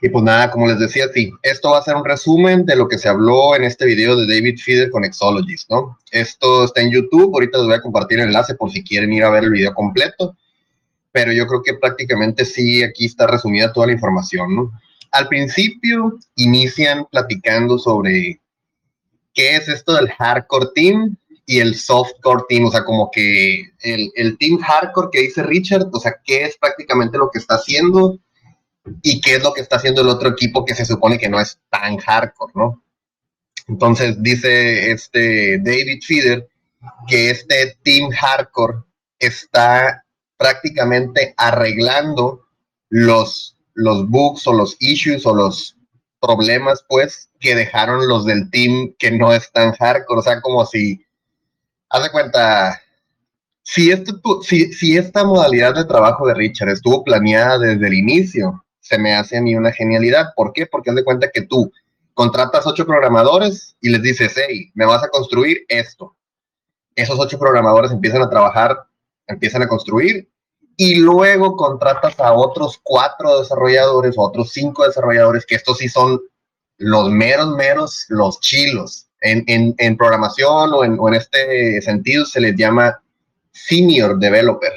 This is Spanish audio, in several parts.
Y pues nada, como les decía, sí, esto va a ser un resumen de lo que se habló en este video de David Feeder con Exologist, ¿no? Esto está en YouTube, ahorita les voy a compartir el enlace por si quieren ir a ver el video completo, pero yo creo que prácticamente sí, aquí está resumida toda la información, ¿no? Al principio inician platicando sobre qué es esto del hardcore team y el softcore team, o sea, como que el, el team hardcore que dice Richard, o sea, qué es prácticamente lo que está haciendo y qué es lo que está haciendo el otro equipo que se supone que no es tan hardcore, ¿no? Entonces dice este David Feeder que este team hardcore está prácticamente arreglando los, los bugs o los issues o los problemas, pues, que dejaron los del team que no es tan hardcore. O sea, como si, haz de cuenta, si, esto, si, si esta modalidad de trabajo de Richard estuvo planeada desde el inicio, se me hace a mí una genialidad. ¿Por qué? Porque haz de cuenta que tú contratas ocho programadores y les dices, hey, me vas a construir esto. Esos ocho programadores empiezan a trabajar, empiezan a construir y luego contratas a otros cuatro desarrolladores o otros cinco desarrolladores, que estos sí son los meros, meros, los chilos. En, en, programación o en, o en este sentido se les llama senior developer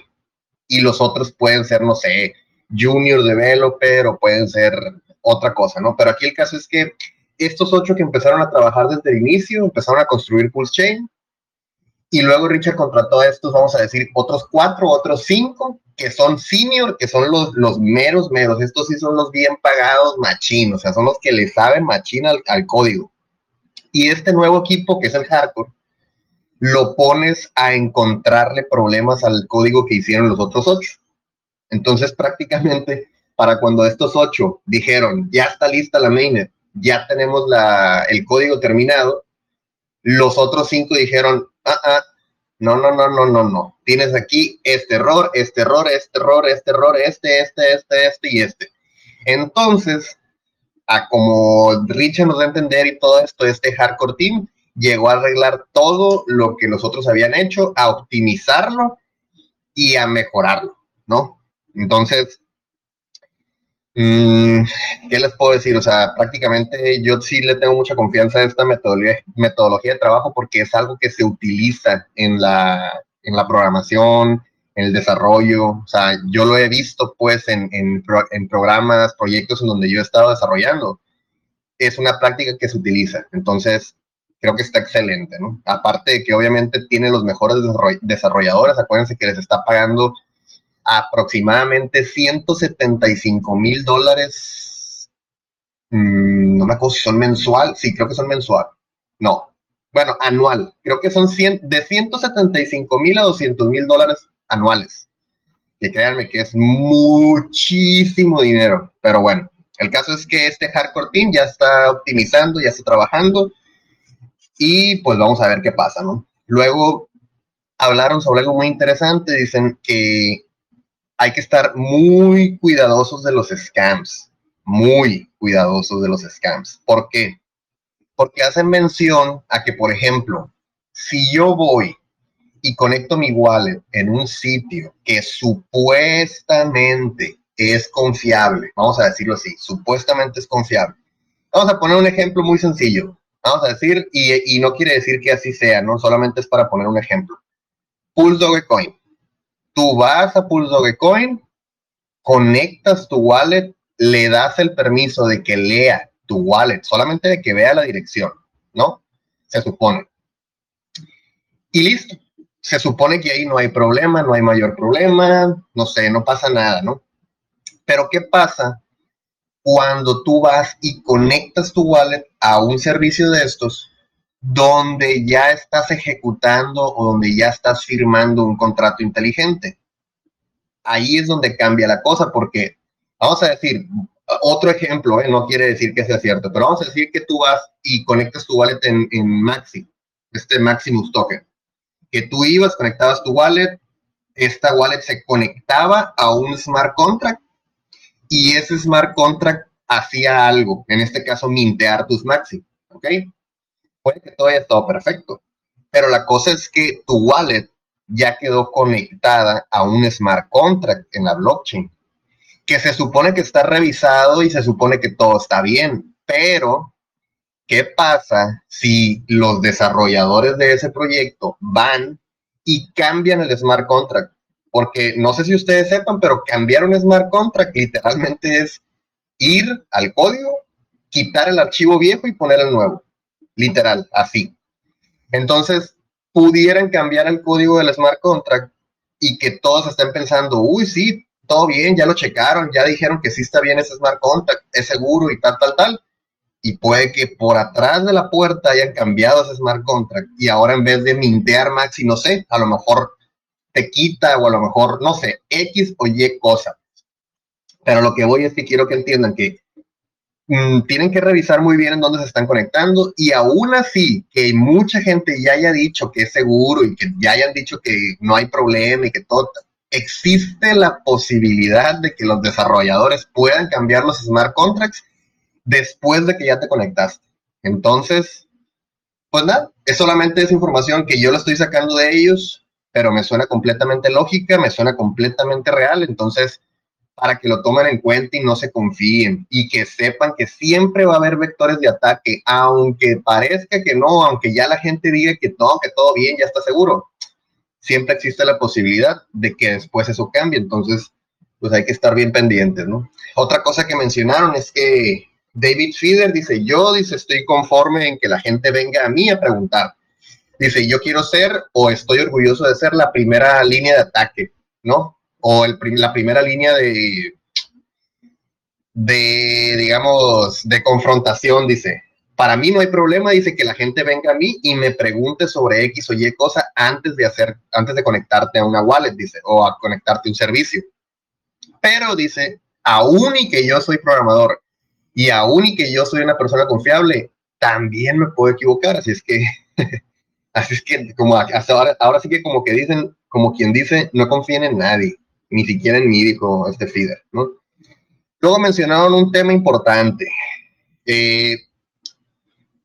y los otros pueden ser, no sé, junior developer o pueden ser otra cosa, ¿no? Pero aquí el caso es que estos ocho que empezaron a trabajar desde el inicio, empezaron a construir Pulse Chain, y luego Richard contrató a estos, vamos a decir, otros cuatro, otros cinco, que son senior, que son los, los meros, meros. Estos sí son los bien pagados machín, o sea, son los que le saben machín al, al código. Y este nuevo equipo, que es el hardcore, lo pones a encontrarle problemas al código que hicieron los otros ocho. Entonces, prácticamente, para cuando estos ocho dijeron, ya está lista la mainnet, ya tenemos el código terminado, los otros cinco dijeron, ah, ah, no, no, no, no, no, no. Tienes aquí este error, este error, este error, este error, este, este, este, este y este. Entonces, a como Richard nos da a entender y todo esto, este hardcore team llegó a arreglar todo lo que los otros habían hecho, a optimizarlo y a mejorarlo, ¿no? Entonces, mm, ¿qué les puedo decir? O sea, prácticamente yo sí le tengo mucha confianza a esta metodología, de trabajo porque es algo que se utiliza en la, en la programación, en el desarrollo. O sea, yo lo he visto pues en, en, en programas, proyectos en donde yo he estado desarrollando. Es una práctica que se utiliza. Entonces, creo que está excelente, ¿no? Aparte de que obviamente tiene los mejores desarrolladores, acuérdense que les está pagando aproximadamente 175 mil dólares. Mm, no me acuerdo si son mensual. Sí, creo que son mensual. No. Bueno, anual. Creo que son 100, de 175 mil a 200 mil dólares anuales. Que créanme que es muchísimo dinero. Pero bueno, el caso es que este hardcore team ya está optimizando, ya está trabajando. Y pues vamos a ver qué pasa, ¿no? Luego hablaron sobre algo muy interesante. Dicen que hay que estar muy cuidadosos de los scams, muy cuidadosos de los scams. ¿Por qué? Porque hacen mención a que, por ejemplo, si yo voy y conecto mi wallet en un sitio que supuestamente es confiable, vamos a decirlo así, supuestamente es confiable. Vamos a poner un ejemplo muy sencillo. Vamos a decir, y, y no quiere decir que así sea, ¿no? Solamente es para poner un ejemplo. Pulse Dogecoin tú vas a Pulse Dogecoin, conectas tu wallet, le das el permiso de que lea tu wallet, solamente de que vea la dirección, ¿no? Se supone. Y listo. Se supone que ahí no hay problema, no hay mayor problema, no sé, no pasa nada, ¿no? Pero ¿qué pasa cuando tú vas y conectas tu wallet a un servicio de estos donde ya estás ejecutando o donde ya estás firmando un contrato inteligente. Ahí es donde cambia la cosa porque, vamos a decir, otro ejemplo, ¿eh? no quiere decir que sea cierto, pero vamos a decir que tú vas y conectas tu wallet en, en Maxi, este Maximus Token, que tú ibas, conectabas tu wallet, esta wallet se conectaba a un smart contract y ese smart contract hacía algo, en este caso mintear tus Maxi, ¿ok? Puede que todo haya estado perfecto, pero la cosa es que tu wallet ya quedó conectada a un smart contract en la blockchain, que se supone que está revisado y se supone que todo está bien, pero ¿qué pasa si los desarrolladores de ese proyecto van y cambian el smart contract? Porque no sé si ustedes sepan, pero cambiar un smart contract literalmente es ir al código, quitar el archivo viejo y poner el nuevo. Literal, así. Entonces, pudieran cambiar el código del smart contract y que todos estén pensando, uy, sí, todo bien, ya lo checaron, ya dijeron que sí está bien ese smart contract, es seguro y tal, tal, tal. Y puede que por atrás de la puerta hayan cambiado ese smart contract y ahora en vez de mintear Maxi, no sé, a lo mejor te quita o a lo mejor, no sé, X o Y cosa. Pero lo que voy es que quiero que entiendan que mm, tienen que revisar muy bien en dónde se están conectando y aún así que mucha gente ya haya dicho que es seguro y que ya hayan dicho que no hay problema y que todo, existe la posibilidad de que los desarrolladores puedan cambiar los smart contracts después de que ya te conectaste. Entonces, pues nada, es solamente esa información que yo la estoy sacando de ellos, pero me suena completamente lógica, me suena completamente real. Entonces, para que lo tomen en cuenta y no se confíen y que sepan que siempre va a haber vectores de ataque, aunque parezca que no, aunque ya la gente diga que todo, que todo bien, ya está seguro. Siempre existe la posibilidad de que después eso cambie, entonces pues hay que estar bien pendientes, ¿no? Otra cosa que mencionaron es que David Feeder dice, yo, dice, estoy conforme en que la gente venga a mí a preguntar. Dice, yo quiero ser o estoy orgulloso de ser la primera línea de ataque, ¿no? O el, la primera línea de, de, digamos, de confrontación, dice. Para mí no hay problema, dice que la gente venga a mí y me pregunte sobre X o Y cosa antes de hacer, antes de conectarte a una wallet, dice, o a conectarte a un servicio. Pero dice, aún y que yo soy programador y aún y que yo soy una persona confiable, también me puedo equivocar. Así es que, así es que, como hasta ahora, ahora sí que como que dicen, como quien dice, no confíen en nadie ni siquiera en MIDI como este feeder, ¿no? Luego mencionaron un tema importante. Eh,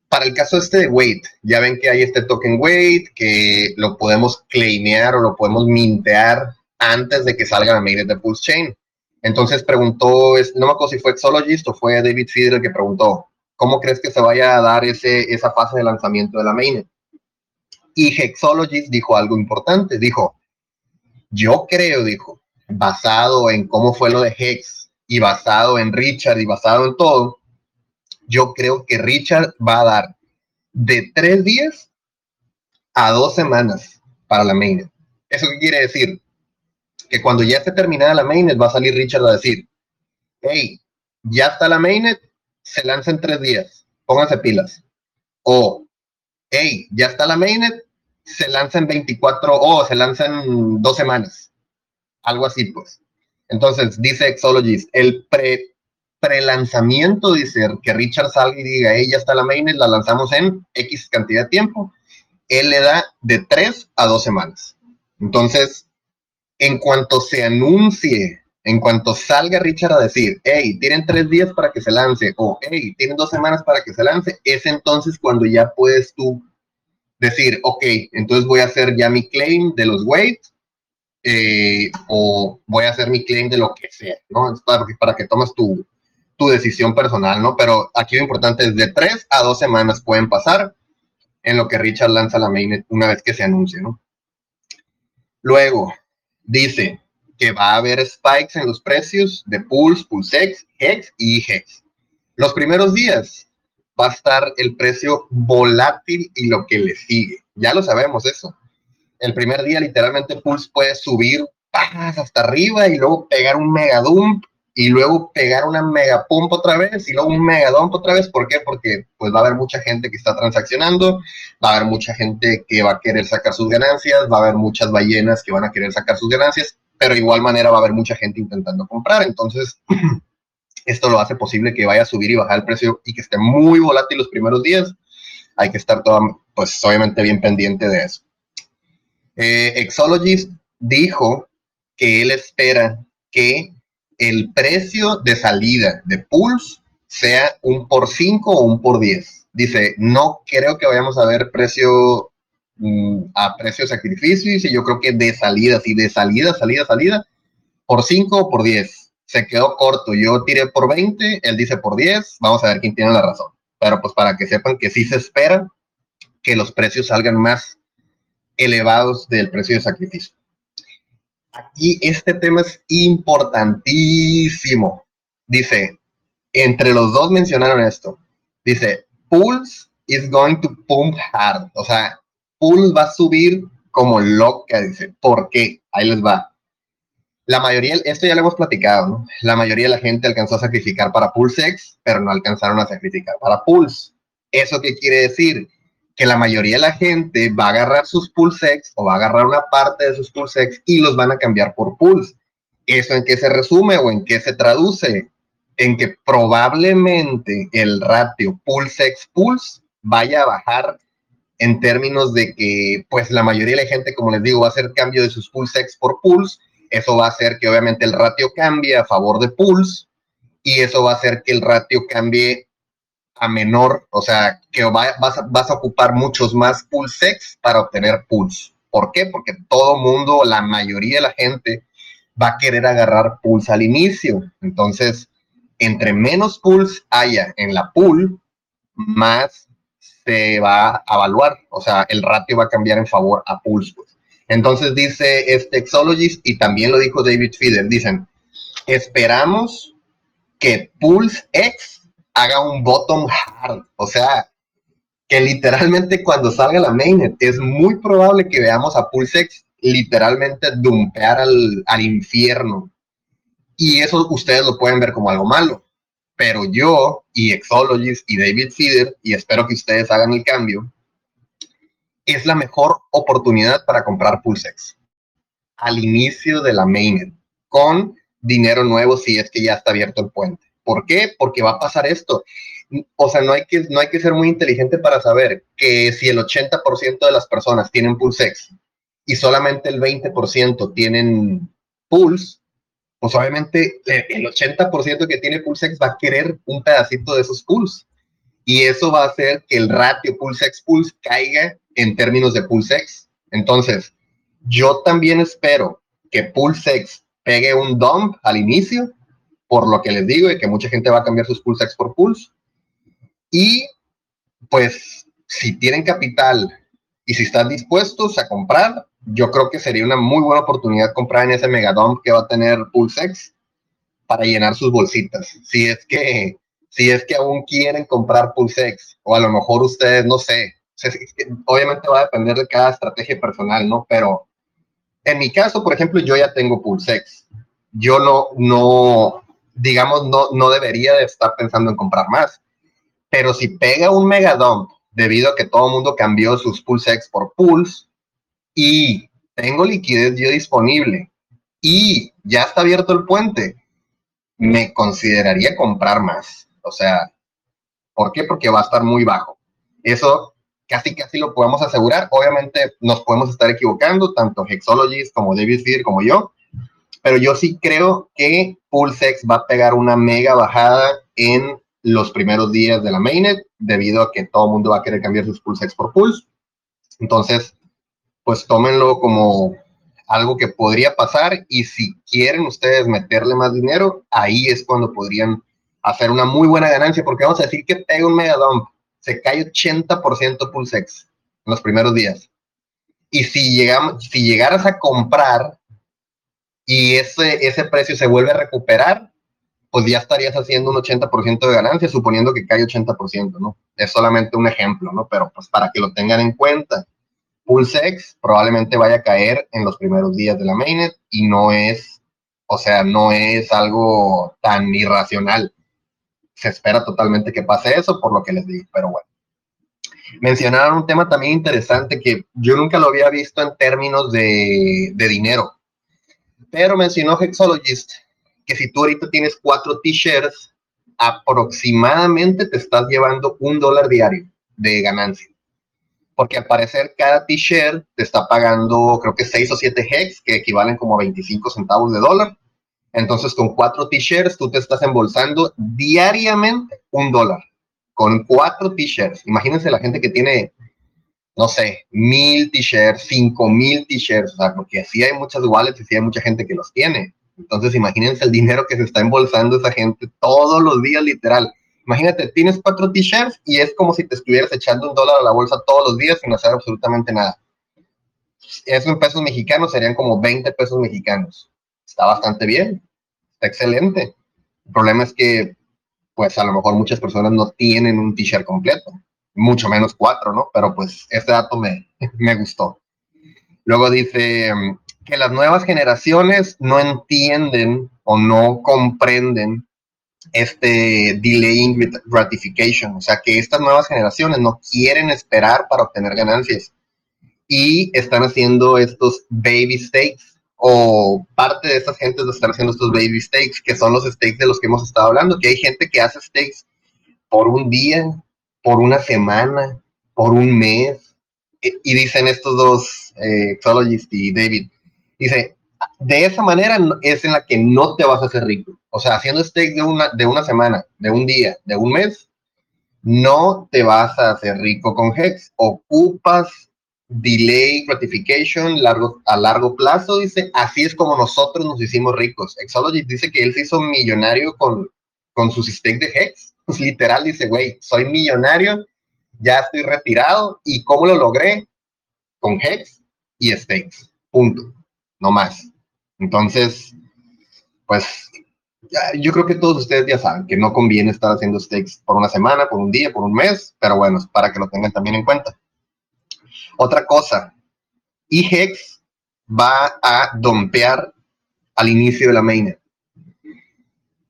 para el caso este de Wait, ya ven que hay este token Wait, que lo podemos claimear o lo podemos mintear antes de que salga la mainnet de Pulse Chain. Entonces preguntó, no me acuerdo si fue Exologist o fue David Feeder el que preguntó, ¿cómo crees que se vaya a dar ese, esa fase de lanzamiento de la mainnet? Y Hexologist dijo algo importante, dijo, yo creo, dijo, basado en cómo fue lo de Hex y basado en Richard y basado en todo, yo creo que Richard va a dar de tres días a dos semanas para la mainnet. ¿Eso qué quiere decir? Que cuando ya esté terminada la mainnet va a salir Richard a decir, hey, ya está la mainnet, se lanza en tres días, pónganse pilas. O, hey, ya está la mainnet, se lanza en 24 o se lanza en dos semanas algo así, pues. Entonces, dice Exologist, el pre, pre-lanzamiento, dice que Richard salga y diga, ella está la mainnet, la lanzamos en X cantidad de tiempo. Él le da de tres a dos semanas. Entonces, en cuanto se anuncie, en cuanto salga Richard a decir, hey, tienen tres días para que se lance, o hey, tienen dos semanas para que se lance, es entonces cuando ya puedes tú decir, ok, entonces voy a hacer ya mi claim de los weights eh, o voy a hacer mi claim de lo que sea, ¿no? para, que tomes tu, tu decisión personal, ¿no? Pero aquí lo importante es de tres a dos semanas pueden pasar en lo que Richard lanza la mainnet una vez que se anuncie, ¿no? Luego, dice que va a haber spikes en los precios de Pulse, PulseX, Hex y Hex. Los primeros días va a estar el precio volátil y lo que le sigue. Ya lo sabemos eso el primer día literalmente Pulse puede subir hasta arriba y luego pegar un mega dump y luego pegar una mega pump otra vez y luego un mega dump otra vez. ¿Por qué? Porque pues va a haber mucha gente que está transaccionando, va a haber mucha gente que va a querer sacar sus ganancias, va a haber muchas ballenas que van a querer sacar sus ganancias, pero de igual manera va a haber mucha gente intentando comprar. Entonces, esto lo hace posible que vaya a subir y bajar el precio y que esté muy volátil los primeros días. Hay que estar todo, pues obviamente bien pendiente de eso. Eh, Exologist dijo que él espera que el precio de salida de Pulse sea un por 5 o un por 10. Dice, no creo que vayamos a ver precio mm, a precio de sacrificio. Dice, yo creo que de salida, sí, de salida, salida, salida, por 5 o por 10. se quedó corto. Yo tiré por 20, él dice por 10. Vamos a ver quién tiene la razón. Pero pues para que sepan que sí se espera que los precios salgan más elevados del precio de sacrificio. Aquí este tema es importantísimo. Dice, entre los dos mencionaron esto. Dice, Pulse is going to pump hard. O sea, Pulse va a subir como loca, dice. ¿Por qué? Ahí les va. La mayoría, esto ya lo hemos platicado, ¿no? La mayoría de la gente alcanzó a sacrificar para X, pero no alcanzaron a sacrificar para Pulse. ¿Eso qué quiere decir? Que la mayoría de la gente va a agarrar sus X o va a agarrar una parte de sus X y los van a cambiar por Pulse. ¿Eso en qué se resume o en qué se traduce? En que probablemente el ratio Pulse-X-Pulse vaya a bajar en términos de que, pues la mayoría de la gente, como les digo, va a hacer cambio de sus Pulse-X por Pulse eso va a hacer que obviamente el ratio cambie a favor de Pulse y eso va a hacer que el ratio cambie a menor, o sea, que vas, a, ocupar muchos más Pulse para obtener Pulse. ¿Por qué? Porque todo mundo, la mayoría de la gente va a querer agarrar Pulse al inicio. Entonces, entre menos Pulse haya en la pool, más se va a evaluar, o sea, el ratio va a cambiar en favor a Pulse. Entonces dice este Exologist y también lo dijo David Feeder, dicen, esperamos que Pulse X haga un bottom hard, o sea, que literalmente cuando salga la mainnet es muy probable que veamos a Pulse X literalmente dumpear al, al infierno. Y eso ustedes lo pueden ver como algo malo. Pero yo y Exologist y David Feeder, y espero que ustedes hagan el cambio, es la mejor oportunidad para comprar Pulsex al inicio de la mainnet con dinero nuevo si es que ya está abierto el puente. ¿Por qué? Porque va a pasar esto. O sea, no hay que, no hay que ser muy inteligente para saber que si el 80% de las personas tienen Pulsex y solamente el 20% tienen Pulse, pues obviamente el 80% que tiene Pulsex va a querer un pedacito de esos Pulse. Y eso va a hacer que el ratio Pulsex-Pulse caiga en términos de PulseX. Entonces, yo también espero que PulseX pegue un dump al inicio, por lo que les digo, y que mucha gente va a cambiar sus PulseX por Pulse. Y pues, si tienen capital y si están dispuestos a comprar, yo creo que sería una muy buena oportunidad comprar en ese mega dump que va a tener PulseX para llenar sus bolsitas. Si es que, si es que aún quieren comprar PulseX, o a lo mejor ustedes, no sé, obviamente va a depender de cada estrategia personal, ¿no? Pero en mi caso, por ejemplo, yo ya tengo Pulsex. Yo no, no, digamos, no, no debería de estar pensando en comprar más. Pero si pega un mega debido a que todo el mundo cambió sus Pulsex por Pulse y tengo liquidez yo disponible y ya está abierto el puente, me consideraría comprar más. O sea, ¿por qué? Porque va a estar muy bajo. Eso casi casi lo podemos asegurar. Obviamente nos podemos estar equivocando, tanto Hexologist como David Feeder como yo, pero yo sí creo que PulseX va a pegar una mega bajada en los primeros días de la mainnet, debido a que todo el mundo va a querer cambiar sus PulseX por Pulse. Entonces, pues tómenlo como algo que podría pasar y si quieren ustedes meterle más dinero, ahí es cuando podrían hacer una muy buena ganancia, porque vamos a decir que pega un mega dump se cae 80% Pulsex en los primeros días. Y si, llegamos, si llegaras a comprar y ese, ese precio se vuelve a recuperar, pues ya estarías haciendo un 80% de ganancia, suponiendo que cae 80%, ¿no? Es solamente un ejemplo, ¿no? Pero pues para que lo tengan en cuenta. Pulsex probablemente vaya a caer en los primeros días de la mainnet y no es, o sea, no es algo tan irracional se espera totalmente que pase eso, por lo que les digo, pero bueno. Mencionaron un tema también interesante que yo nunca lo había visto en términos de, dinero, pero mencionó Hexologist que si tú ahorita tienes cuatro t-shirts, aproximadamente te estás llevando un dólar diario de ganancia. Porque al parecer cada t-shirt te está pagando creo que 6 o 7 hex, que equivalen como a 25 centavos de dólar. Entonces, con cuatro t-shirts, tú te estás embolsando diariamente un dólar. Con cuatro t-shirts. Imagínense la gente que tiene, no sé, mil t-shirts, cinco mil t-shirts, o sea, porque así hay muchas wallets y sí hay mucha gente que los tiene. Entonces, imagínense el dinero que se está embolsando esa gente todos los días, literal. Imagínate, tienes cuatro t-shirts y es como si te estuvieras echando un dólar a la bolsa todos los días sin hacer absolutamente nada. Eso en pesos mexicanos serían como 20 pesos mexicanos. Está bastante bien, está excelente. El problema es que, pues a lo mejor muchas personas no tienen un t-shirt completo, mucho menos cuatro, ¿no? Pero pues este dato me, me gustó. Luego dice mm, que las nuevas generaciones no entienden o no comprenden este delaying gratification, o sea que estas nuevas generaciones no quieren esperar para obtener ganancias y están haciendo estos baby steaks o parte de estas gentes lo están haciendo estos baby steaks, que son los steaks de los que hemos estado hablando, que hay gente que hace steaks por un día, por una semana, por un mes, y dicen estos dos, eh, y David, dice, de esa manera es en la que no te vas a hacer rico. O sea, haciendo steak de una, de una semana, de un día, de un mes, no te vas a hacer rico con Hex. Ocupas delay gratification largo, a largo plazo, dice, así es como nosotros nos hicimos ricos. Exologist dice que él se hizo millonario con, con sus steaks de Hex. Literal dice, güey, soy millonario ya estoy retirado. ¿Y cómo lo logré? Con Hex y Stakes. Punto. No más. Entonces, pues yo creo que todos ustedes ya saben que no conviene estar haciendo stakes por una semana, por un día, por un mes, pero bueno, para que lo tengan también en cuenta. Otra cosa, eHex va a dompear al inicio de la mainnet.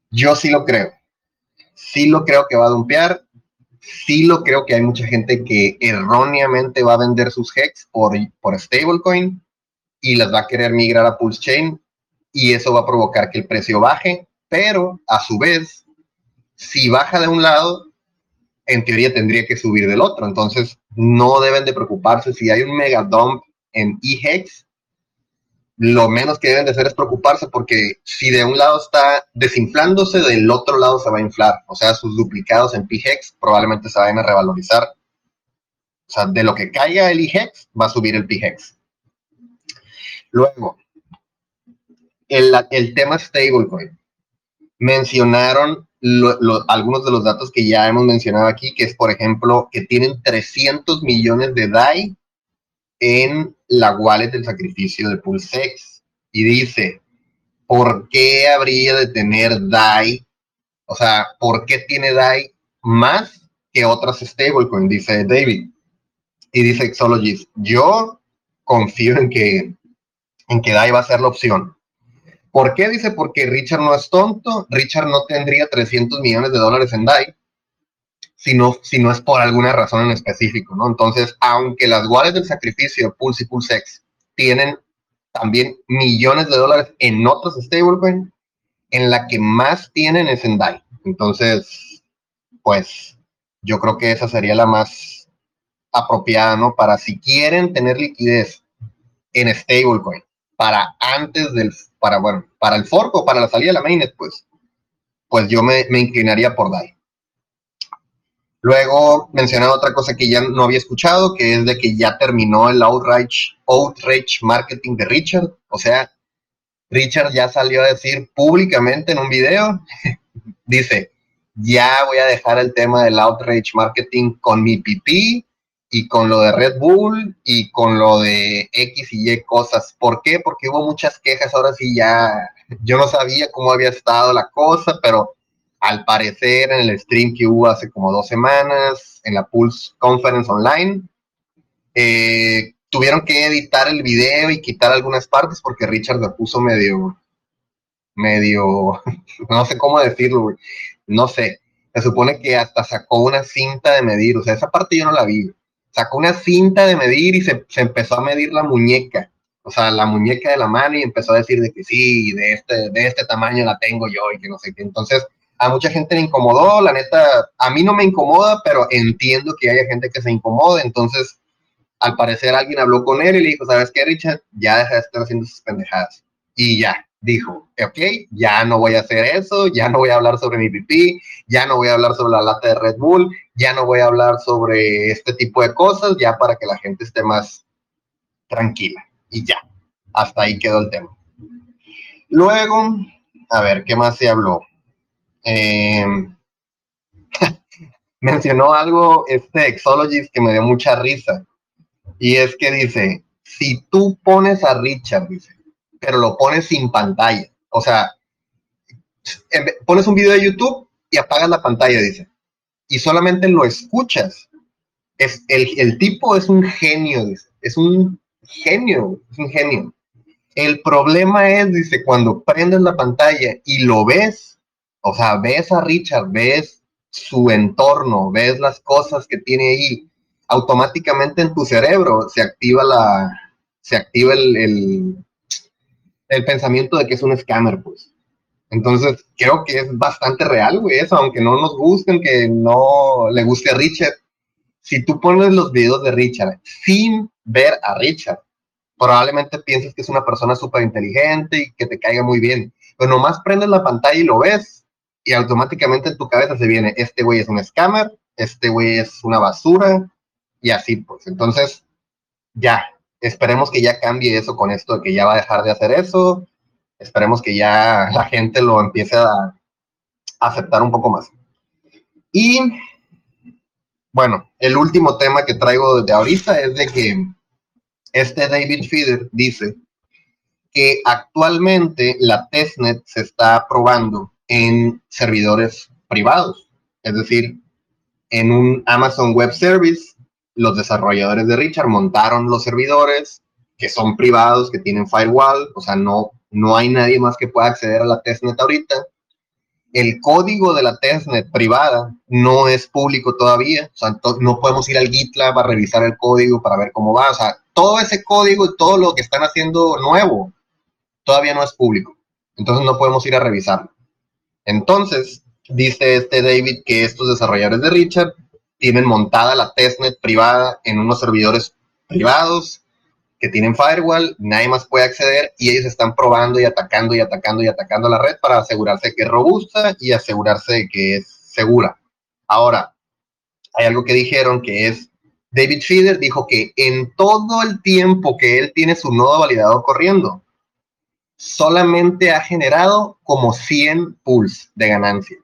Yo sí lo creo. Sí lo creo que va a dompear sí lo creo que hay mucha gente que erróneamente va a vender sus hex por, por stablecoin y las va a querer migrar a Pulse Chain y eso va a provocar que el precio baje, pero a su vez, si baja de un lado, en teoría tendría que subir del otro. Entonces, no deben de preocuparse si hay un mega dump en eHex lo menos que deben de hacer es preocuparse porque si de un lado está desinflándose, del otro lado se va a inflar. O sea, sus duplicados en PHEX probablemente se vayan a revalorizar. O sea, de lo que caiga el IHEX, va a subir el PHEX. Luego, el, el tema stablecoin. Mencionaron algunos de los datos que ya hemos mencionado aquí, que es, por ejemplo, que tienen 300 millones de DAI en la wallet del sacrificio de PulseX y dice, ¿por qué habría de tener DAI? O sea, ¿por qué tiene DAI más que otras stablecoins? Dice David. Y dice Exologist, yo confío en que, en que DAI va a ser la opción. ¿Por qué? Dice, porque Richard no es tonto, Richard no tendría 300 millones de dólares en DAI si no, si no es por alguna razón en específico, ¿no? Entonces, aunque las wallets del sacrificio, Pulse y PulseX, tienen también millones de dólares en otros stablecoins, en la que más tienen es en DAI. Entonces, pues, yo creo que esa sería la más apropiada, ¿no? Para si quieren tener liquidez en stablecoin, para antes del, para, bueno, para el fork o para la salida de la mainnet, pues, pues yo me, me inclinaría por DAI. Luego mencionaba otra cosa que ya no había escuchado, que es de que ya terminó el outrage marketing de Richard. O sea, Richard ya salió a decir públicamente en un video, dice, ya voy a dejar el tema del outrage marketing con mi pipí y con lo de Red Bull y con lo de X y Y cosas. ¿Por qué? Porque hubo muchas quejas, ahora sí ya, yo no sabía cómo había estado la cosa, pero al parecer en el stream que hubo hace como dos semanas, en la Pulse Conference Online, eh, tuvieron que editar el video y quitar algunas partes porque Richard lo puso medio, medio, no sé cómo decirlo, no sé. Se supone que hasta sacó una cinta de medir, o sea, esa parte yo no la vi. Sacó una cinta de medir y se, se empezó a medir la muñeca, o sea, la muñeca de la mano y empezó a decir de que sí, de este, de este tamaño la tengo yo y que no sé qué. Entonces, a mucha gente le incomodó, la neta, a mí no me incomoda, pero entiendo que haya gente que se incomode, entonces al parecer alguien habló con él y le dijo, ¿sabes qué, Richard? Ya deja de estar haciendo sus pendejadas. Y ya, dijo, ok, ya no voy a hacer eso, ya no voy a hablar sobre mi pipí, ya no voy a hablar sobre la lata de Red Bull, ya no voy a hablar sobre este tipo de cosas, ya para que la gente esté más tranquila. Y ya, hasta ahí quedó el tema. Luego, a ver, ¿qué más se habló? Em, mencionó algo este Exologist que me dio mucha risa. Y es que dice, si tú pones a Richard, pero lo pones sin pantalla, o sea, pones un video de YouTube y apagas la pantalla, dice, y solamente lo escuchas. Es, el, el tipo es un genio, es un genio, es un genio. El problema es, dice, cuando prendes la pantalla y lo ves, o sea, ves a Richard, ves su entorno, ves las cosas que tiene ahí, automáticamente en tu cerebro se activa la, se activa el, el, pensamiento de que es un scammer, pues. Entonces, creo que es bastante real, güey, eso, aunque no nos gusten, que no le guste a Richard. Si tú pones los videos de Richard sin ver a Richard, probablemente pienses que es una persona súper inteligente y que te caiga muy bien. Pero nomás prendes la pantalla y lo ves, y automáticamente en tu cabeza se viene, este güey es un scammer, este güey es una basura, y así, pues. Entonces, ya, esperemos que ya cambie eso con esto, de que ya va a dejar de hacer eso. Esperemos que ya la gente lo empiece a aceptar un poco más. Y bueno, el último tema que traigo desde ahorita es de que este David Feeder dice que actualmente la testnet se está probando en servidores privados, es decir, en un Amazon Web Service los desarrolladores de Richard montaron los servidores que son privados, que tienen firewall, o sea, no, no hay nadie más que pueda acceder a la testnet ahorita. El código de la testnet privada no es público todavía, o sea, no podemos ir al GitLab a revisar el código para ver cómo va, o sea, todo ese código y todo lo que están haciendo nuevo todavía no es público, entonces no podemos ir a revisarlo. Entonces, dice este David que estos desarrolladores de Richard tienen montada la testnet privada en unos servidores privados que tienen firewall, nadie más puede acceder y ellos están probando y atacando y atacando y atacando la red para asegurarse que es robusta y asegurarse de que es segura. Ahora, hay algo que dijeron que es, David Feeder dijo que en todo el tiempo que él tiene su nodo validador corriendo, solamente ha generado como 100 pools de ganancia.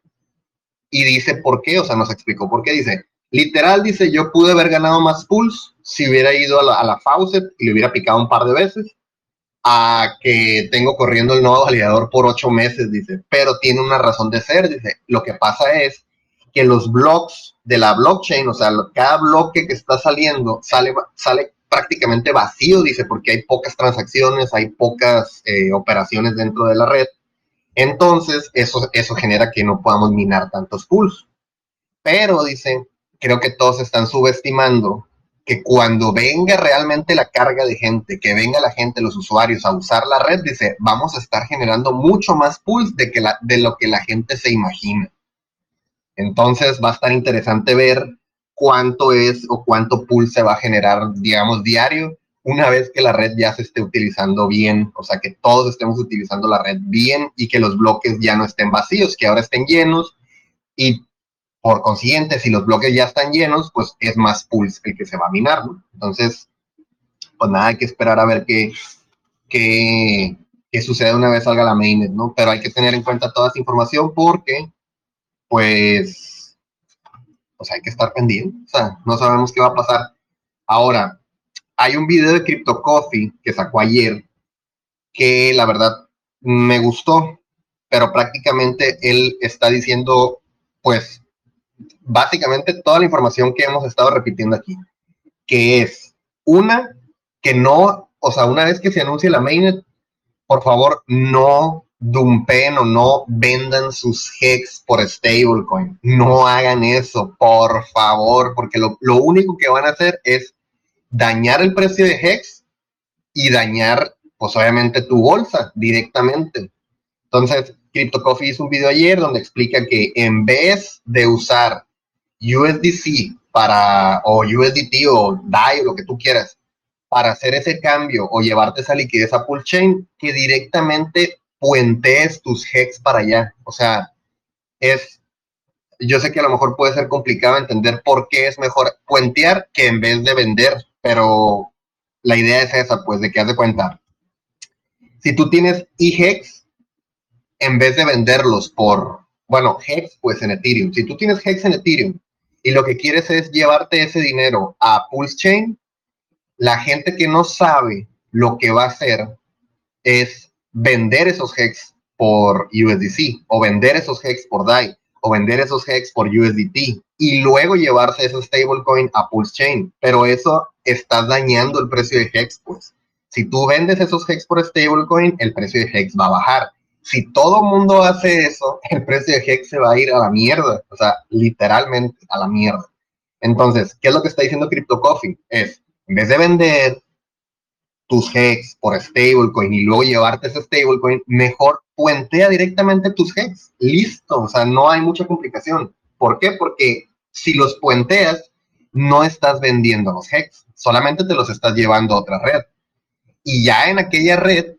Y dice por qué, o sea, nos explicó por qué. Dice, Literal, dice, yo pude haber ganado más pulls si hubiera ido a la, a la faucet y le hubiera picado un par de veces, a que tengo corriendo el nodo validador por ocho meses, dice, pero tiene una razón de ser, dice, lo que pasa es que los blocks de la blockchain, o sea, cada bloque que está saliendo sale, sale prácticamente vacío, dice, porque hay pocas transacciones, hay pocas eh, operaciones dentro de la red. Entonces, eso, eso genera que no podamos minar tantos pools. Pero, dice, creo que todos están subestimando que cuando venga realmente la carga de gente, que venga la gente, los usuarios a usar la red, dice, vamos a estar generando mucho más pools de, que de lo que la gente se imagina. Entonces va a estar interesante ver cuánto es o cuánto pool se va a generar, digamos, diario, una vez que la red ya se esté utilizando bien, o sea, que todos estemos utilizando la red bien y que los bloques ya no estén vacíos, que ahora estén llenos y por consiguiente, si los bloques ya están llenos, pues es más pulse el que se va a minar, ¿no? Entonces, pues nada, hay que esperar a ver qué, qué, qué sucede una vez salga la mainnet, ¿no? Pero hay que tener en cuenta toda esa información porque, pues, pues hay que estar pendiente, o sea, no sabemos qué va a pasar. Ahora, hay un video de Crypto Coffee que sacó ayer que la verdad me gustó, pero prácticamente él está diciendo, pues, básicamente toda la información que hemos estado repitiendo aquí, que es una, que no, o sea, una vez que se anuncie la mainnet, por favor, no dumpen o no vendan sus hex por stablecoin. No hagan eso, por favor, porque lo, lo, único que van a hacer es dañar el precio de hex y dañar, pues obviamente, tu bolsa directamente. Entonces, Crypto Coffee hizo un video ayer donde explica que en vez de usar USDC para, o USDT o DAI o lo que tú quieras, para hacer ese cambio o llevarte esa liquidez a Pool Chain, que directamente puentes tus hex para allá. O sea, es, yo sé que a lo mejor puede ser complicado entender por qué es mejor puentear que en vez de vender, pero la idea es esa, pues, de que haz de cuenta. Si tú tienes eHex, en vez de venderlos por, bueno, Hex, pues en Ethereum. Si tú tienes Hex en Ethereum y lo que quieres es llevarte ese dinero a Pulse Chain, la gente que no sabe lo que va a hacer es vender esos Hex por USDC o vender esos Hex por DAI o vender esos Hex por USDT y luego llevarse ese stablecoin a Pulse Chain. Pero eso está dañando el precio de Hex, pues. Si tú vendes esos Hex por stablecoin, el precio de Hex va a bajar. Si todo mundo hace eso, el precio de Hex se va a ir a la mierda. O sea, literalmente a la mierda. Entonces, ¿qué es lo que está diciendo Crypto Coffee? Es, en vez de vender tus Hex por stablecoin y luego llevarte ese stablecoin, mejor puentea directamente tus Hex. Listo, o sea, no hay mucha complicación. ¿Por qué? Porque si los puenteas, no estás vendiendo los Hex, solamente te los estás llevando a otra red y ya en aquella red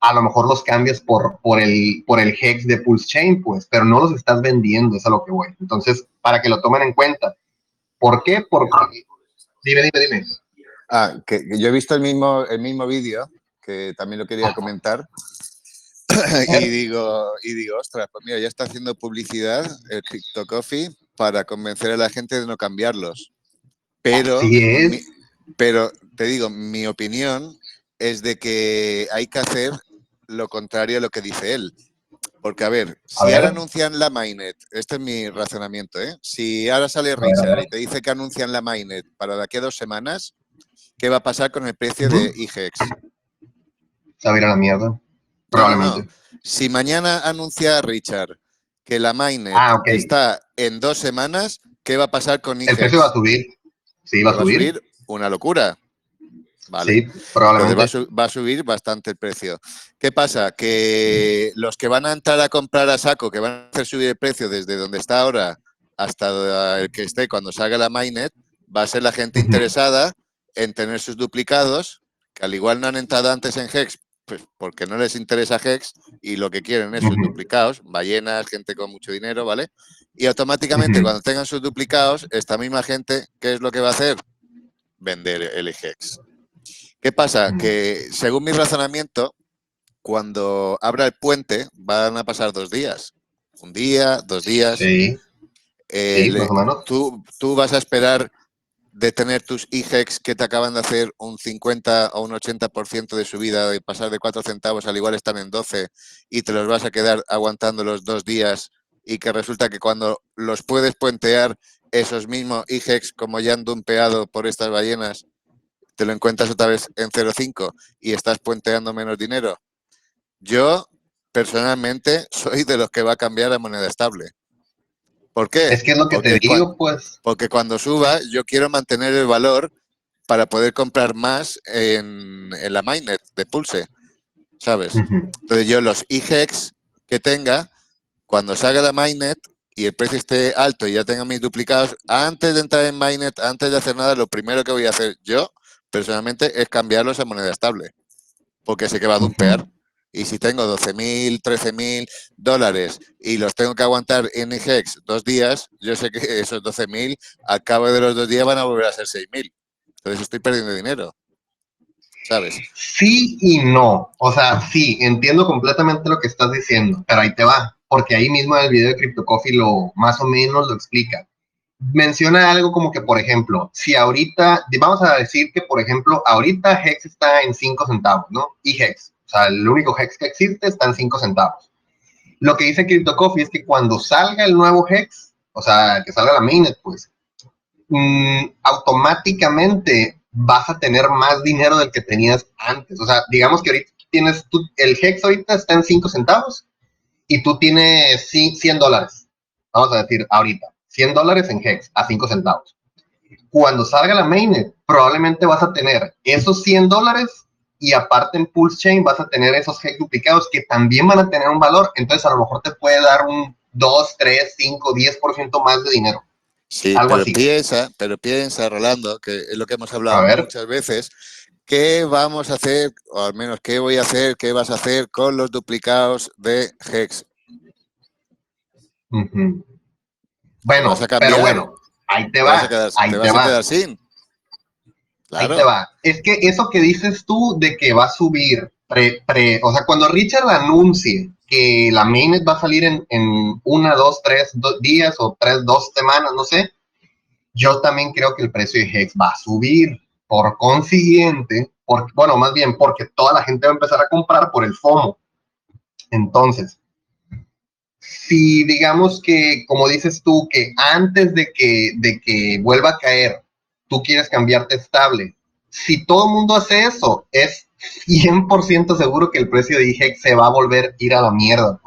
a lo mejor los cambias por, por, el, por el hex de Pulse Chain, pues, pero no los estás vendiendo, es a lo que voy. Entonces, para que lo tomen en cuenta. ¿Por qué? Porque... Dime, dime, dime. Ah, que, yo he visto el mismo, el mismo vídeo, que también lo quería comentar, y digo, y digo, ostras, pues mira, ya está haciendo publicidad el Crypto Coffee para convencer a la gente de no cambiarlos. Pero, pero te digo, mi opinión es de que hay que hacer lo contrario a lo que dice él. Porque, a ver, si ahora anuncian la Mainnet, este es mi razonamiento, ¿eh? Si ahora sale Richard y te dice que anuncian la Mainnet para de aquí a dos semanas, ¿qué va a pasar con el precio de va a ir a la mierda, probablemente. Si mañana anuncia Richard que la Mainnet ah, está en dos semanas, ¿qué va a pasar con IGX? El precio va a subir. Sí, va, a subir. Va a subir una locura. Sí, probablemente. Va a, subir bastante el precio. ¿Qué pasa? Que los que van a entrar a comprar a saco, que van a hacer subir el precio desde donde está ahora hasta el que esté cuando salga la mainnet, va a ser la gente interesada en tener sus duplicados, que al igual no han entrado antes en Hex, pues porque no les interesa Hex y lo que quieren es sus duplicados, ballenas, gente con mucho dinero, ¿vale? Y automáticamente cuando tengan sus duplicados, esta misma gente, ¿qué es lo que va a hacer? Vender el Hex. ¿Qué pasa? Que según mi razonamiento, cuando abra el puente van a pasar dos días. Un día, dos días. Sí. Eh, tú, tú, vas a esperar de tener tus IGEX que te acaban de hacer un 50 o un 80% de subida y pasar de 4 centavos, al igual están en 12 y te los vas a quedar aguantando los dos días y que resulta que cuando los puedes puentear esos mismos IGEX como ya han dumpeado por estas ballenas te lo encuentras otra vez en 0,5 y estás puenteando menos dinero. Yo, personalmente, soy de los que va a cambiar a moneda estable. ¿Por qué? Es que es lo que te digo, pues. Porque cuando suba, yo quiero mantener el valor para poder comprar más en, la mainnet de Pulse, ¿sabes? Entonces yo los IGEX que tenga, cuando salga la mainnet y el precio esté alto y ya tenga mis duplicados, antes de entrar en mainnet, antes de hacer nada, lo primero que voy a hacer yo personalmente es cambiarlos a moneda estable, porque sé que va a dumpear. Y si tengo 12.000, 13.000 dólares y los tengo que aguantar en IGEX dos días, yo sé que esos 12.000 al cabo de los dos días van a volver a ser 6.000. Entonces estoy perdiendo dinero. ¿Sabes? Sí y no. O sea, sí, entiendo completamente lo que estás diciendo, pero ahí te va, porque ahí mismo en el video de Crypto Coffee lo más o menos lo explica menciona algo como que, por ejemplo, si ahorita, vamos a decir que, por ejemplo, ahorita Hex está en 5 centavos, ¿no? Y Hex, o sea, el único Hex que existe está en 5 centavos. Lo que dice Crypto Coffee es que cuando salga el nuevo Hex, o sea, que salga la mainnet, pues, mm, automáticamente vas a tener más dinero del que tenías antes. O sea, digamos que ahorita tienes, el Hex ahorita está en 5 centavos y tú tienes 100 dólares. Vamos a decir, ahorita 100 dólares en Hex a 5 centavos. Cuando salga la mainnet, probablemente vas a tener esos 100 dólares y aparte en Pulse Chain vas a tener esos Hex duplicados que también van a tener un valor. Entonces a lo mejor te puede dar un 2, 3, 5, 10% más de dinero. Sí, pero piensa, pero piensa, Rolando, que es lo que hemos hablado muchas veces, ¿qué vamos a hacer, o al menos qué voy a hacer, qué vas a hacer con los duplicados de Hex? Bueno, pero bueno, ahí te va. ahí te, va. Ahí te va. Es que eso que dices tú de que va a subir, pre, pre, o sea, cuando Richard anuncie que la mainnet va a salir en, en una, dos, tres días o tres, dos semanas, no sé, yo también creo que el precio de Hex va a subir. Por consiguiente, por, bueno, más bien porque toda la gente va a empezar a comprar por el FOMO. Entonces, si digamos que, como dices tú, que antes de que, de que vuelva a caer, tú quieres cambiarte estable, si todo el mundo hace eso, es 100% seguro que el precio de IGEX se va a volver a ir a la mierda.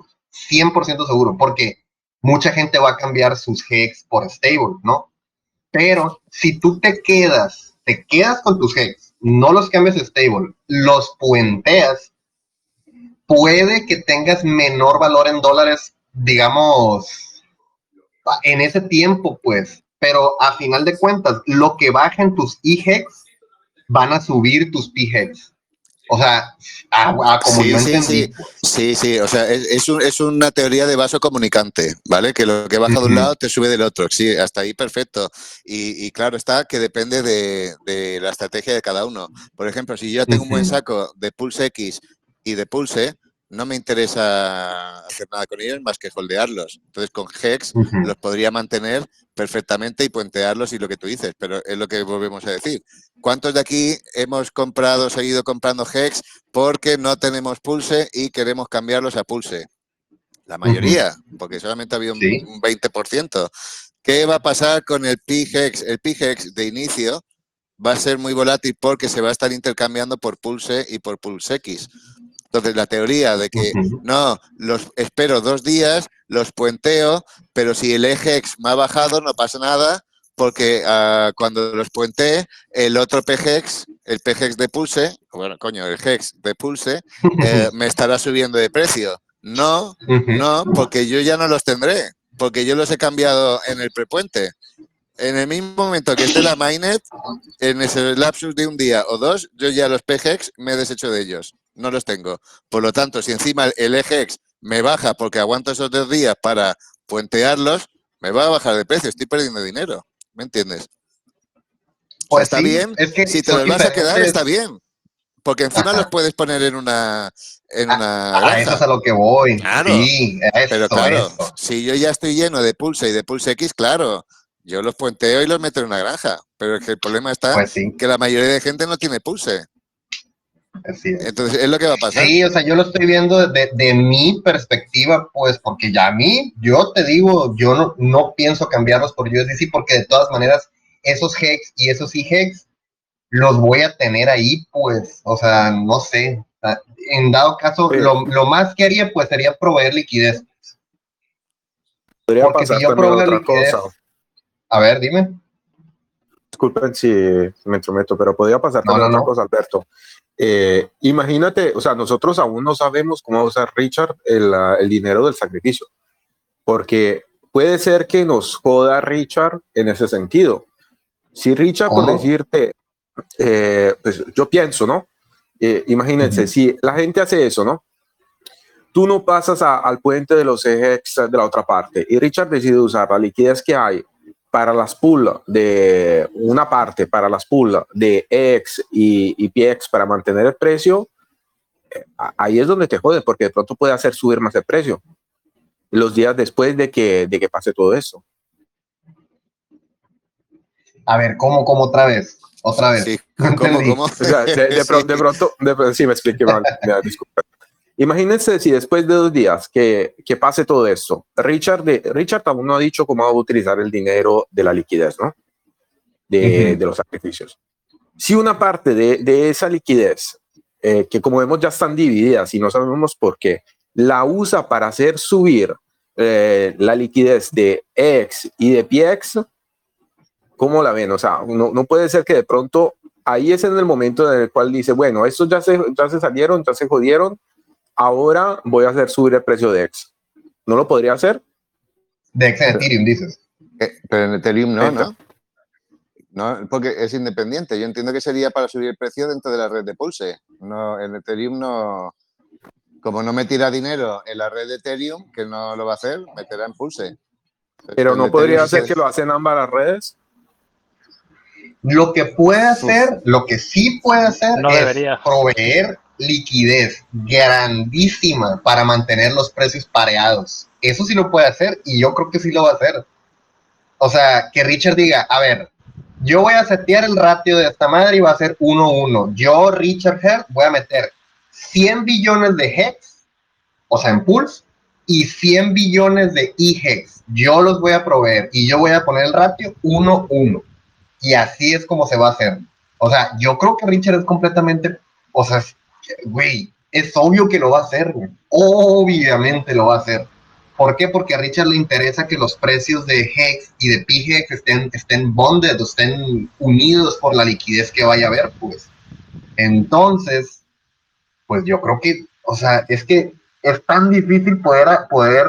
100% pues. seguro, porque mucha gente va a cambiar sus HEX por stable, ¿no? Pero si tú te quedas, te quedas con tus HEX, no los cambias stable, los puenteas, puede que tengas menor valor en dólares, digamos, en ese tiempo, pues. Pero a final de cuentas, lo que baja en tus IHEX van a subir tus PHEX. O sea, a, como sí, sí, sí, sí, sí, o sea, es, es, una teoría de vaso comunicante, ¿vale? Que lo que baja de un lado te sube del otro. Sí, hasta ahí perfecto. Y, claro está que depende de, la estrategia de cada uno. Por ejemplo, si yo tengo un buen saco de Pulse X y de Pulse, no me interesa hacer nada con ellos más que holdearlos. Entonces, con Hex los podría mantener perfectamente y puentearlos y lo que tú dices, pero es lo que volvemos a decir. ¿Cuántos de aquí hemos comprado, seguido comprando Hex porque no tenemos Pulse y queremos cambiarlos a Pulse? La mayoría, porque solamente ha habido un, 20%. ¿Qué va a pasar con el PHEX? El PHEX de inicio va a ser muy volátil porque se va a estar intercambiando por Pulse y por Pulse X. Entonces, la teoría de que no, los espero dos días, los puenteo, pero si el eje me ha bajado, no pasa nada, porque uh, cuando los puente, el otro PGEX, el PGEX de Pulse, bueno, coño, el HEX de Pulse, eh, me estará subiendo de precio. No, no, porque yo ya no los tendré, porque yo los he cambiado en el prepuente. En el mismo momento que esté la mainnet, en ese lapsus de un día o dos, yo ya los PGEX me he deshecho de ellos no los tengo. Por lo tanto, si encima el EGX me baja porque aguanto esos dos días para puentearlos, me va a bajar de precio, estoy perdiendo dinero. ¿Me entiendes? Pues está bien. si te los vas a quedar, está bien. Porque encima los puedes poner en una. En una a, eso es a lo que voy. Claro. Sí, pero claro, si yo ya estoy lleno de Pulse y de Pulse X, claro, yo los puenteo y los meto en una granja. Pero es que el problema está pues que la mayoría de gente no tiene Pulse. Entonces, es lo que va a pasar. Sí, o sea, yo lo estoy viendo de, de, mi perspectiva, pues, porque ya a mí, yo te digo, yo no, no pienso cambiarlos por USDC, porque de todas maneras, esos HEX y esos IHEX los voy a tener ahí, pues, o sea, no sé. En dado caso, lo, lo, más que haría, pues, sería proveer liquidez. Podría porque pasar si yo proveer liquidez, cosa. A ver, dime. Disculpen si me entrometo, pero podría pasar también otra cosa, Alberto. Eh, imagínate, o sea, nosotros aún no sabemos cómo va a usar Richard el, el, dinero del sacrificio, porque puede ser que nos joda Richard en ese sentido. Si Richard, por decirte, eh, pues yo pienso, ¿no? Eh, imagínense, si la gente hace eso, ¿no? Tú no pasas al puente de los ejes de la otra parte y Richard decide usar la liquidez que hay para las pool de una parte, para las pool de EX y, y PX para mantener el precio, eh, ahí es donde te jodes, porque de pronto puede hacer subir más el precio los días después de que, de que pase todo eso. A ver, ¿cómo, cómo otra vez? Otra vez. Sí, ¿cómo, cómo? O sea, de, de, pronto, de, pronto, de, sí, me expliqué mal, disculpa. Imagínense si después de dos días que, que pase todo esto, Richard, de, Richard aún no ha dicho cómo va a utilizar el dinero de la liquidez, ¿no? De, de los sacrificios. Si una parte de, de esa liquidez, eh, que como vemos ya están divididas y no sabemos por qué, la usa para hacer subir eh, la liquidez de X y de PX, ¿cómo la ven? O sea, no, no, puede ser que de pronto ahí es en el momento en el cual dice, bueno, estos ya se, ya se salieron, ya se jodieron, ahora voy a hacer subir el precio de X. ¿No lo podría hacer? De X en Ethereum, dices. Eh, pero en Ethereum no, ¿no? No, porque es independiente. Yo entiendo que sería para subir el precio dentro de la red de Pulse. No, en Ethereum no. Como no me tira dinero en la red de Ethereum, que no lo va a hacer, meterá en Pulse. Pero no podría ser que lo hacen ambas las redes. Lo que puede hacer, lo que sí puede hacer es proveer liquidez grandísima para mantener los precios pareados. Eso sí lo puede hacer y yo creo que sí lo va a hacer. O sea, que Richard diga, a ver, yo voy a setear el ratio de esta madre y va a ser 1-1. Yo, Richard Hertz, voy a meter 100 billones de hex, o sea, en pulse, y 100 billones de e-hex. Yo los voy a proveer y yo voy a poner el ratio 1-1. Y así es como se va a hacer. O sea, yo creo que Richard es completamente, o sea, güey, es obvio que lo va a hacer, güey. Obviamente lo va a hacer. ¿Por qué? Porque a Richard le interesa que los precios de Hex y de PHEX estén, estén bonded, estén unidos por la liquidez que vaya a haber, pues. Entonces, pues yo creo que, o sea, es que es tan difícil poder, poder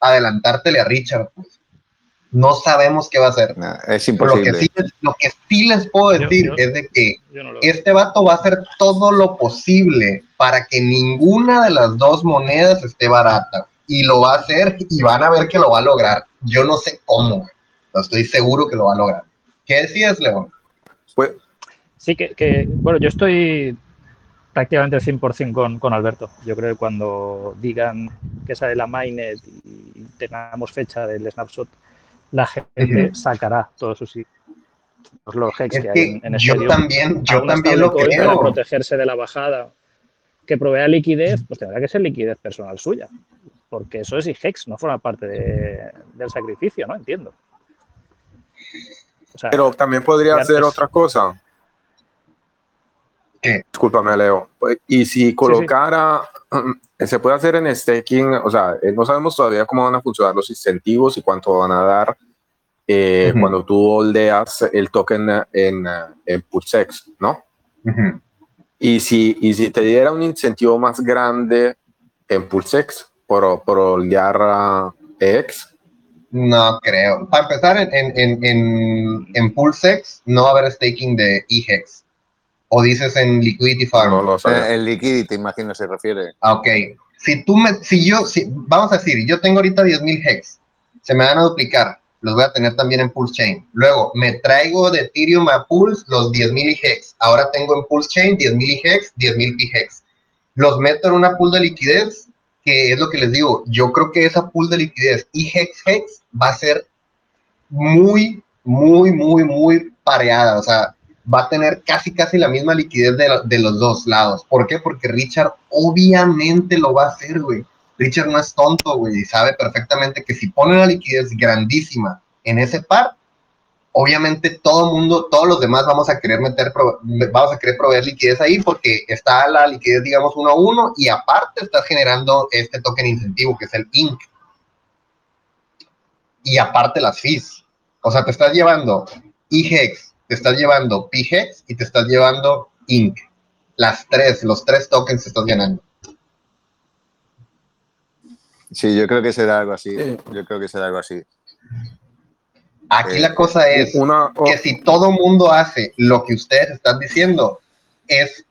adelantártele a Richard, pues. No sabemos qué va a hacer. es imposible. Lo que, sí, les puedo decir es de que este vato va a hacer todo lo posible para que ninguna de las dos monedas esté barata y lo va a hacer y van a ver que lo va a lograr. Yo no sé cómo, pero estoy seguro que lo va a lograr. ¿Qué decías, León? Pues, sí, que, bueno, yo estoy prácticamente 100% con, con Alberto. Yo creo que cuando digan que sale la mainnet y tengamos fecha del snapshot, la gente sacará todos sus los hex que, hay en, Yo también, yo también lo creo. Para protegerse de la bajada que provea liquidez, pues tendrá que ser liquidez personal suya porque eso es IGEX, no forma parte del sacrificio, ¿no? Entiendo. Pero también podría ser otra cosa. ¿Qué? Discúlpame, Leo. Y si colocara, se puede hacer en staking, o sea, eh, no sabemos todavía cómo van a funcionar los incentivos y cuánto van a dar eh, cuando tú holdeas el token en, en Pulsex, ¿no? y, si, y si te diera un incentivo más grande en Pulsex, por, por a EX? No creo. Para empezar, en, en, en, en Pulsex no va a haber staking de EHEX. ¿O dices en Liquidity Farm? No, no, eh, en Liquidity, imagino, se refiere. Ah, ok. Si tú me, si yo, si, vamos a decir, yo tengo ahorita 10.000 hex, se me van a duplicar, los voy a tener también en Pulse Chain. Luego, me traigo de Ethereum a Pulse los 10.000 hex. Ahora tengo en Pulse Chain 10.000 hex, 10.000 hex. Los meto en una pool de liquidez que es lo que les digo, yo creo que esa pool de liquidez y Hex Hex va a ser muy, muy, muy, muy pareada, o sea, va a tener casi, casi la misma liquidez de, de los dos lados. ¿Por qué? Porque Richard obviamente lo va a hacer, güey. Richard no es tonto, güey, y sabe perfectamente que si pone una liquidez grandísima en ese par, obviamente todo el mundo, todos los demás vamos a querer meter, vamos a querer proveer liquidez ahí porque está la liquidez, digamos, uno a uno y aparte está generando este token incentivo que es el INC. Y aparte las fees. O sea, te estás llevando IHEX, te estás llevando PHEX y te estás llevando INC. Las tres, los tres tokens estás ganando. Sí, yo creo que será algo así. Yo creo que será algo así. Aquí la cosa es que si todo mundo hace lo que ustedes están diciendo, es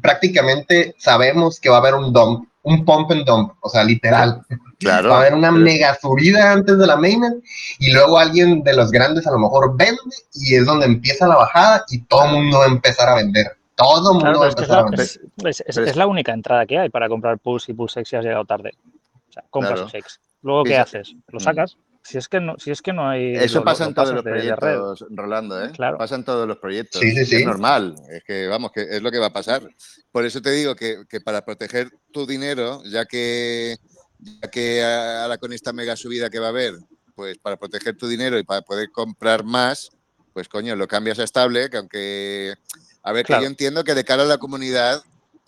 prácticamente sabemos que va a haber un dump, un pump and dump, o sea, literal. Claro. Va a haber una mega subida antes de la mainnet y luego alguien de los grandes a lo mejor vende y es donde empieza la bajada y todo el mundo va a empezar a vender. Todo el mundo va a empezar a vender. Es, la única entrada que hay para comprar Pulse y Pulse X si has llegado tarde. O sea, compras claro. Luego, ¿qué haces? Lo mm. sacas, si es que no, si es que no hay. Eso pasa en todos los proyectos, Rolando, ¿eh? Claro. Pasa en todos los proyectos. Sí, sí, sí. Es normal. Es que, vamos, que es lo que va a pasar. Por eso te digo que, que para proteger tu dinero, ya que, ya que ahora con esta mega subida que va a haber, pues para proteger tu dinero y para poder comprar más, pues coño, lo cambias a estable, que aunque. A ver, que yo entiendo que de cara a la comunidad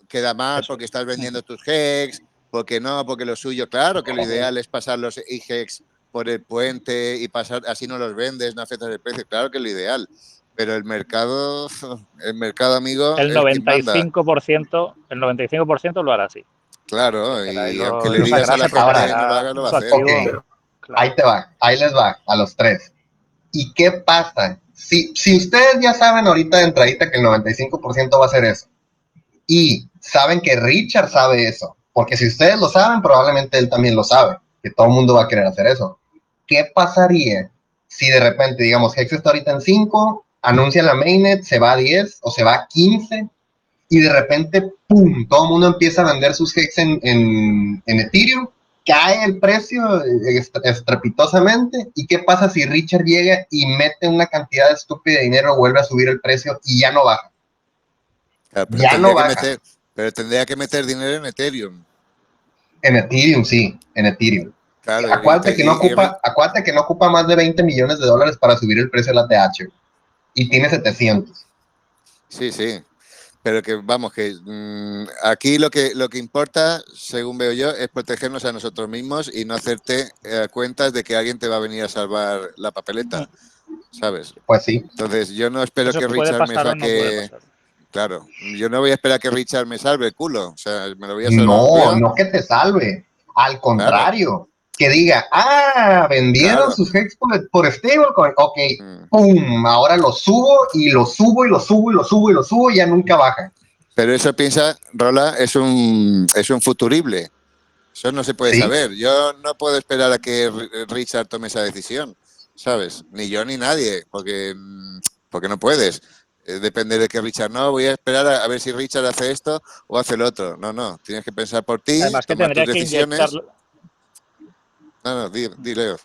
queda mal porque estás vendiendo tus hex, porque no, porque lo suyo, claro que lo ideal es pasar los IGEX por el puente y pasar, así no los vendes, no afectas el precio, claro que es lo ideal. Pero el mercado, el mercado amigo. El 95%, el 95% lo hará así. Claro, y aunque le digas a la gente que no lo haga, lo va a hacer. Ahí te va, ahí les va, a los tres. ¿Y qué pasa? Si, si ustedes ya saben ahorita de entradita que el 95% va a ser eso, y saben que Richard sabe eso, porque si ustedes lo saben, probablemente él también lo sabe, que todo el mundo va a querer hacer eso. ¿qué pasaría si de repente, digamos, Hex está ahorita en 5, anuncia la mainnet, se va a 10 o se va a 15 y de repente, ¡pum!, todo el mundo empieza a vender sus hex en, en, en Ethereum, cae el precio estrepitosamente, ¿y qué pasa si Richard llega y mete una cantidad estúpida de dinero, vuelve a subir el precio y ya no baja? ya no baja. pero tendría que meter dinero en Ethereum. En Ethereum, sí, en Ethereum. acuérdate, que no ocupa, acuérdate que no ocupa más de 20 millones de dólares para subir el precio de la TH. Y tiene 700. Sí, sí. Pero que vamos, que mm, aquí lo que, lo que importa, según veo yo, es protegernos a nosotros mismos y no hacerte eh, cuentas de que alguien te va a venir a salvar la papeleta, ¿sabes? Pues sí. Entonces, yo no espero que Richard me saque... claro, yo no voy a esperar que Richard me salve el culo. O sea, me lo voy a salvar. No, no que te salve. Al contrario que diga, ah, vendieron sus hex por, por stablecoin, ok, mm. pum, ahora lo subo y lo subo y lo subo y lo subo y lo subo y ya nunca baja. Pero eso piensa, Rola, es un, es un futurible. Eso no se puede saber. Yo no puedo esperar a que Richard tome esa decisión, ¿sabes? Ni yo ni nadie, porque, mm, porque no puedes. Eh, depende de que Richard no, voy a esperar a, ver si Richard hace esto o hace el otro. No, no, tienes que pensar por ti, Además que tomar tus decisiones. No, no, dile.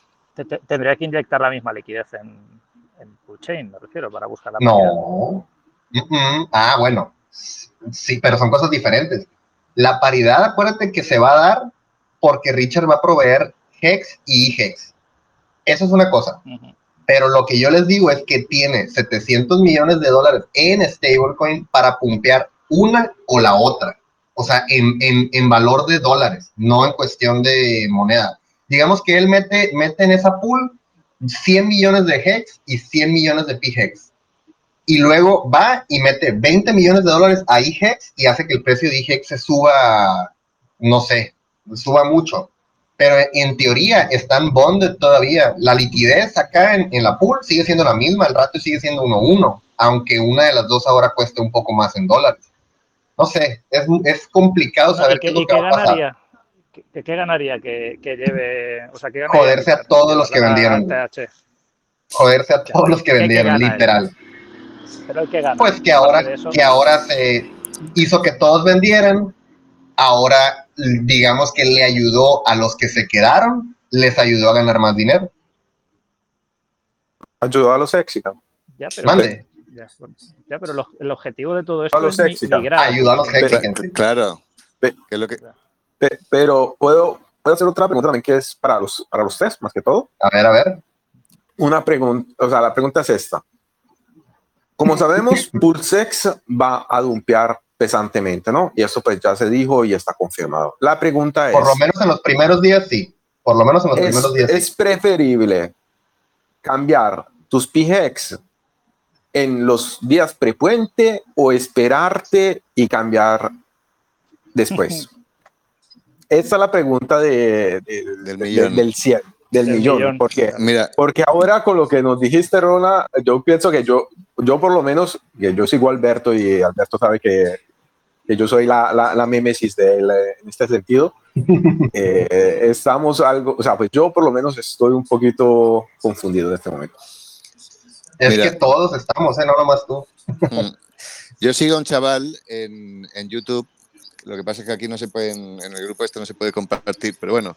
tendría que inyectar la misma liquidez en, en chain, me refiero, para buscar la No. Ah, bueno. Sí, pero son cosas diferentes. La paridad, acuérdate que se va a dar porque Richard va a proveer Hex y Hex. Eso es una cosa. Pero lo que yo les digo es que tiene 700 millones de dólares en stablecoin para pumpear una o la otra. O sea, en, en, en valor de dólares, no en cuestión de moneda digamos que él mete, mete en esa pool 100 millones de hex y 100 millones de PHEX. Y luego va y mete 20 millones de dólares a IHEX y hace que el precio de IHEX se suba, no sé, suba mucho. Pero en teoría están bonded todavía. La liquidez acá en, en la pool sigue siendo la misma, el ratio sigue siendo 1-1, aunque una de las dos ahora cueste un poco más en dólares. No sé, es, es complicado saber qué, es lo que va a pasar. ¿Qué, ganaría que, lleve? O sea, Joderse a todos los que vendieron. Joderse a todos los que vendieron, literal. Pues que ahora, que ahora se hizo que todos vendieran, ahora digamos que le ayudó a los que se quedaron, les ayudó a ganar más dinero. Ayudó a los éxitos. Ya, pero, Mande. Ya, pero el objetivo de todo esto es migrar. Ayudó a los éxitos. Claro. Que lo que, pero puedo, puedo hacer otra pregunta también que es para los, para los tres, más que todo. A ver, a ver. Una pregunta, o sea, la pregunta es esta. Como sabemos, Pulsex va a dumpear pesantemente, ¿no? Y eso pues ya se dijo y está confirmado. La pregunta es... Por lo menos en los primeros días sí. Por lo menos en los primeros días. ¿Es preferible cambiar tus PGX en los días prepuente o esperarte y cambiar después? Esa es la pregunta de, del millón. del, del, millón, Porque, Mira. porque ahora con lo que nos dijiste, Rona, yo pienso que yo, yo por lo menos, yo sigo a Alberto y Alberto sabe que, que yo soy la, la, la mémesis de él eh, en este sentido. Eh, estamos algo, o sea, pues yo por lo menos estoy un poquito confundido en este momento. Es que todos estamos, ¿eh? no nomás tú. Mm. yo sigo a un chaval en, en YouTube lo que pasa es que aquí no se puede, en el grupo este no se puede compartir, pero bueno,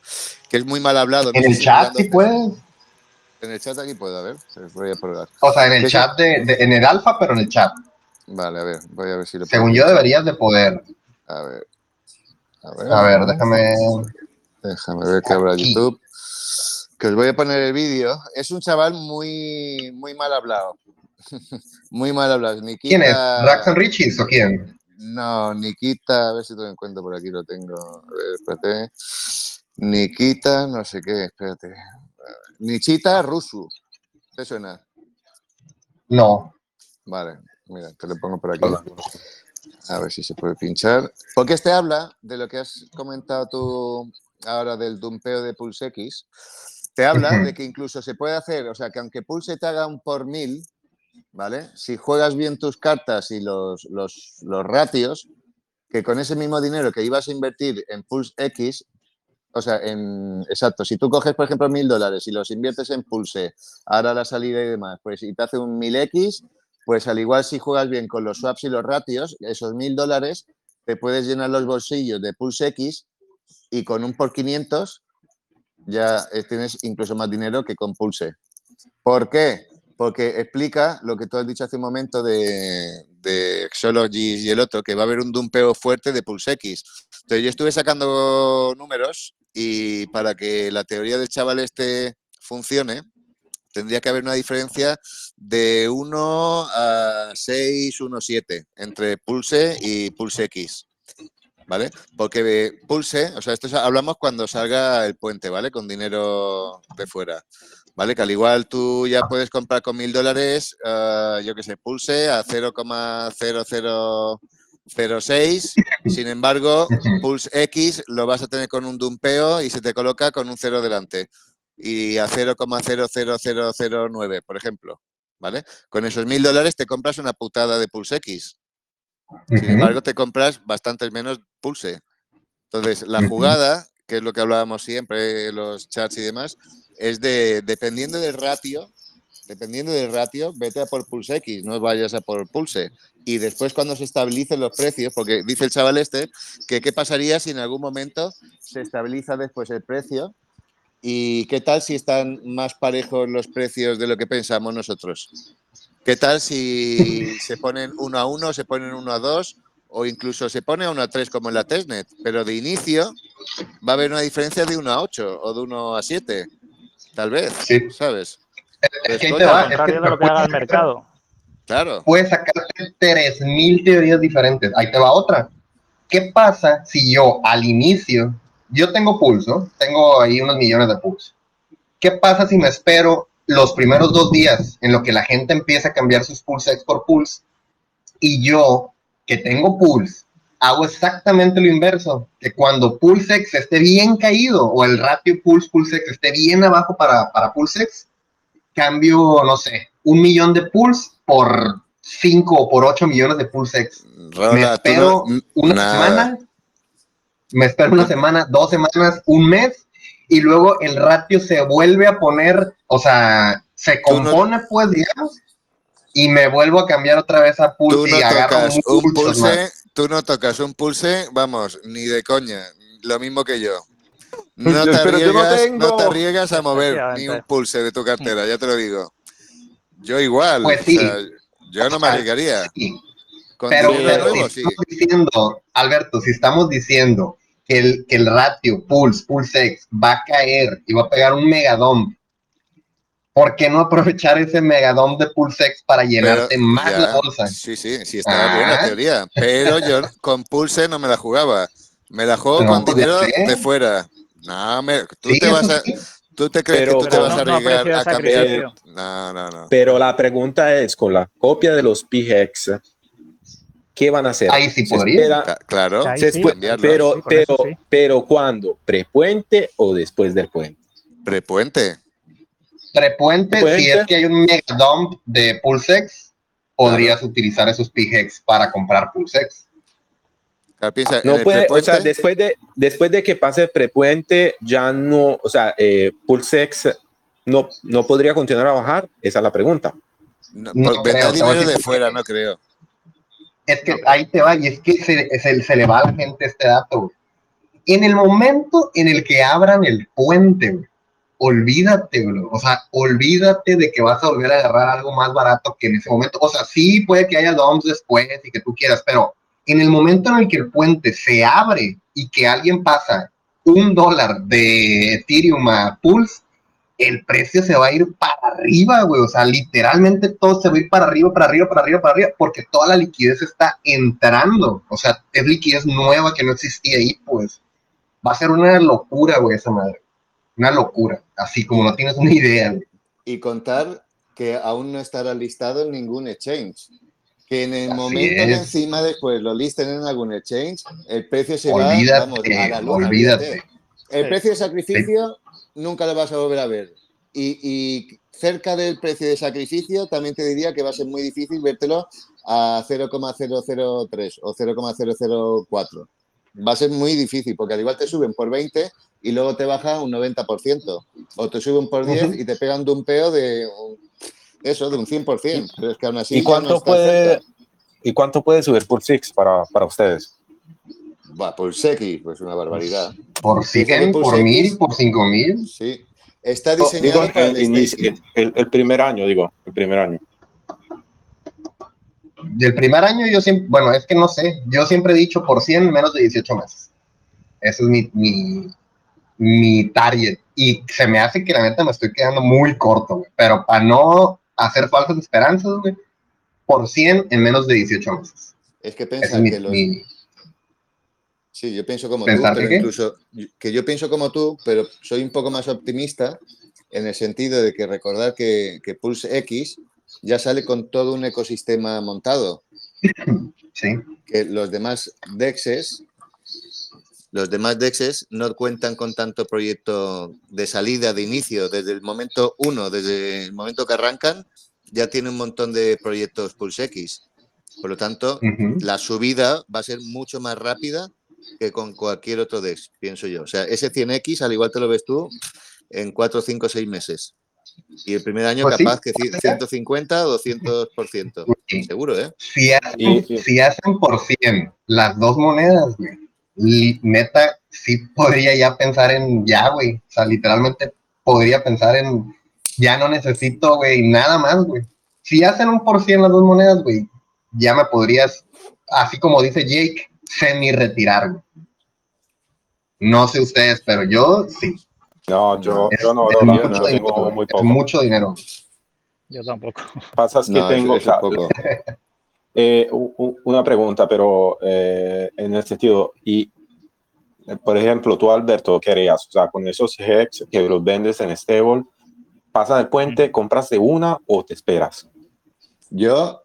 que es muy mal hablado. ¿En el chat sí puedes? En el chat aquí puedo, a ver, voy a probar. O sea, en el chat, de, en el alfa, pero en el chat. Vale, a ver, voy a ver si lo Según yo deberías de poder. A ver. A ver, a ver déjame... Déjame ver que habrá YouTube. Que os voy a poner el vídeo. Es un chaval muy, muy mal hablado. muy mal hablado. ¿Quién es? ¿Raxon Richis o quién? No, Nikita, a ver si te lo encuentro por aquí, lo tengo. A ver, espérate. Nikita, no sé qué, espérate. Nichita Rusu. ¿Te suena? No. Vale, mira, te lo pongo por aquí. A ver si se puede pinchar. Porque este habla de lo que has comentado tú ahora del dumpeo de Pulse X. Te habla de que incluso se puede hacer, o sea, que aunque Pulse te haga un por mil, ¿vale? Si juegas bien tus cartas y los, los, los ratios, que con ese mismo dinero que ibas a invertir en Pulse X, o sea, en, exacto, si tú coges, por ejemplo, mil dólares y los inviertes en Pulse, ahora la salida y demás, pues y te hace un mil X, Pues al igual si juegas bien con los swaps y los ratios, esos mil dólares te puedes llenar los bolsillos de Pulse X y con un por 500 ya eh, tienes incluso más dinero que con Pulse. ¿Por qué? Porque explica lo que tú has dicho hace un momento de, de y el otro, que va a haber un dumpeo fuerte de Pulse X. Entonces yo estuve sacando números y para que la teoría del chaval este funcione, tendría que haber una diferencia de 1 a 6, 1, 7 entre Pulse y Pulse X. ¿Vale? Porque Pulse, o sea, esto hablamos cuando salga el puente, ¿vale? Con dinero de fuera. ¿Vale? Que al igual tú ya puedes comprar con mil dólares, ah, yo que sé, Pulse a 0,0006. Sin embargo, Pulse X lo vas a tener con un dumpeo y se te coloca con un cero delante y a 0,00009, por ejemplo. ¿Vale? Con esos mil dólares te compras una putada de Pulse X. Sin embargo, te compras bastantes menos Pulse. Entonces, la jugada, que es lo que hablábamos siempre, los chats y demás, es de, dependiendo del ratio, dependiendo del ratio, vete a por Pulse X, no vayas a por Pulse. Y después cuando se estabilicen los precios, porque dice el chaval este, que qué pasaría si en algún momento se estabiliza después el precio ¿Y qué tal si están más parejos los precios de lo que pensamos nosotros? ¿Qué tal si se ponen uno a uno, se ponen uno a dos o incluso se pone a uno a tres como en la testnet? Pero de inicio va a haber una diferencia de uno a ocho o de uno a siete, tal vez, ¿sabes? Es que te va, es que lo que haga el mercado. Claro. Puedes sacarte 3.000 teorías diferentes. Ahí te va otra. ¿Qué pasa si yo al inicio yo tengo pulso, tengo ahí unos millones de pulso. ¿Qué pasa si me espero los primeros dos días en lo que la gente empieza a cambiar sus pulsex por pulse y yo, que tengo pulse, hago exactamente lo inverso, que cuando pulsex esté bien caído o el ratio pulse pulsex esté bien abajo para, para pulsex, cambio, no sé, un millón de pulse por 5 o por 8 millones de pulsex. me espero una semana me espero una semana, dos semanas, un mes, y luego el ratio se vuelve a poner, o sea, se compone, pues, digamos, y me vuelvo a cambiar otra vez a pulse y agarro un pulse. Tú no tocas un pulse, vamos, ni de coña, lo mismo que yo. No te, arriesgas, no, te arriesgas a mover ni un pulse de tu cartera, ya te lo digo. Yo igual, pues sí. yo no me arriesgaría. Pero, si estamos diciendo, Alberto, si estamos diciendo que el, que el ratio Pulse, Pulse va a caer y va a pegar un megadom, ¿por qué no aprovechar ese megadom de Pulse para llenarte más la bolsa? Sí, sí, sí, la ah. teoría, pero yo con Pulse no me la jugaba, me la juego con dinero de fuera. No, me, tú te vas a... ¿Tú te crees que tú te vas a arriesgar a cambiar? No, no, no. Pero la pregunta es, con la copia de los PGX, ¿qué van a hacer? Ahí sí podría. claro, pero, pero, pero ¿cuándo? ¿Prepuente o después del puente? Prepuente. Prepuente, si es que hay un mega dump de Pulsex, podrías utilizar esos PGX para comprar Pulsex. no puede, o sea, después de, después de que pase el prepuente, ya no, o sea, eh, Pulsex no, no podría continuar a bajar, esa es la pregunta. No, no dinero de fuera, no creo. Es que ahí te va, y es que se, se, le va a la gente este dato. En el momento en el que abran el puente, olvídate. O sea, olvídate de que vas a volver a agarrar algo más barato que en ese momento. O sea, sí puede que haya DOMs después y que tú quieras, pero en el momento en el que el puente se abre y que alguien pasa un dólar de Ethereum a Pulse, el precio se va a ir para arriba, güey. O sea, literalmente todo se va a ir para arriba, para arriba, para arriba, para arriba, porque toda la liquidez está entrando. O sea, es liquidez nueva que no existía ahí, pues. Va a ser una locura, güey, esa madre. Una locura. Así como no tienes una idea. Y contar que aún no estará listado en ningún exchange. Que en el momento que encima después lo listen en algún exchange, el precio se va vamos, a la luna. Olvídate. El precio de sacrificio nunca lo vas a volver a ver. Y, cerca del precio de sacrificio también te diría que va a ser muy difícil vértelo a 0,003 o 0,004. Va a ser muy difícil porque al igual te suben por 20 y luego te baja un 90%. O te suben por 10 y te pegan de un peo de eso, de un 100%. Pero es que aún así ¿Y cuánto, puede, ¿Y cuánto puede subir Pulse X para, para ustedes? Va, Pulse X, pues una barbaridad. ¿Por 100, por 1000, por 5000? Sí. Está diseñado digo, el, el, el, primer año, digo, el primer año. Del primer año yo siempre, bueno, es que no sé, yo siempre he dicho por 100 menos de 18 meses. Ese es mi, mi, mi target. Y se me hace que la neta me estoy quedando muy corto, güey. Pero para no hacer falsas esperanzas, güey, por 100 en menos de 18 meses. Es que piensa que los... Sí, yo pienso como tú, pero incluso que yo pienso como tú, pero soy un poco más optimista en el sentido de que recordar que, que Pulse X ya sale con todo un ecosistema montado. Sí. Que los demás DEXs los demás DEXs no cuentan con tanto proyecto de salida, de inicio, desde el momento uno, desde el momento que arrancan, ya tiene un montón de proyectos Pulse X. Por lo tanto, la subida va a ser mucho más rápida que con cualquier otro DEX, pienso yo. O sea, ese 100X, al igual te lo ves tú, en 4, 5, 6 meses. Y el primer año pues capaz que 150 o 200%. Seguro, ¿eh? Si hacen, si hacen por 100 las dos monedas, güey, neta, sí podría ya pensar en ya, güey. O sea, literalmente podría pensar en ya no necesito, güey, nada más, güey. Si hacen un por cien las dos monedas, güey, ya me podrías, así como dice Jake, semi-retirar, güey. No sé ustedes, pero yo sí. No, yo, yo no, mucho, dinero, muy poco. mucho dinero. Yo tampoco. Pasa que tengo, Eh, una pregunta, pero eh, en el sentido, y por ejemplo, tú Alberto, ¿qué harías? O sea, con esos hex que los vendes en stable, ¿pasas el puente, compras de una o te esperas? Yo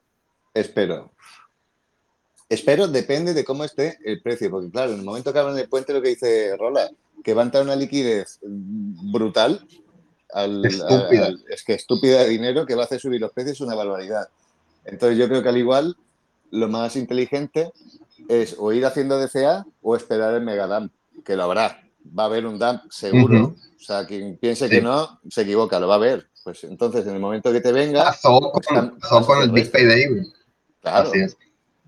espero. Espero, depende de cómo esté el precio, porque claro, en el momento que abran el puente, lo que dice Rola, que va a entrar una liquidez brutal, al, es que estúpida de dinero que va a hacer subir los precios es una barbaridad. Entonces yo creo que al igual lo más inteligente es o ir haciendo DCA o esperar el Megadump, que lo habrá. Va a haber un dump seguro. O sea, quien piense que no, se equivoca, lo va a ver. Pues entonces, en el momento que te venga... Pasó con, pues, con el Big Payday, Claro. Así es.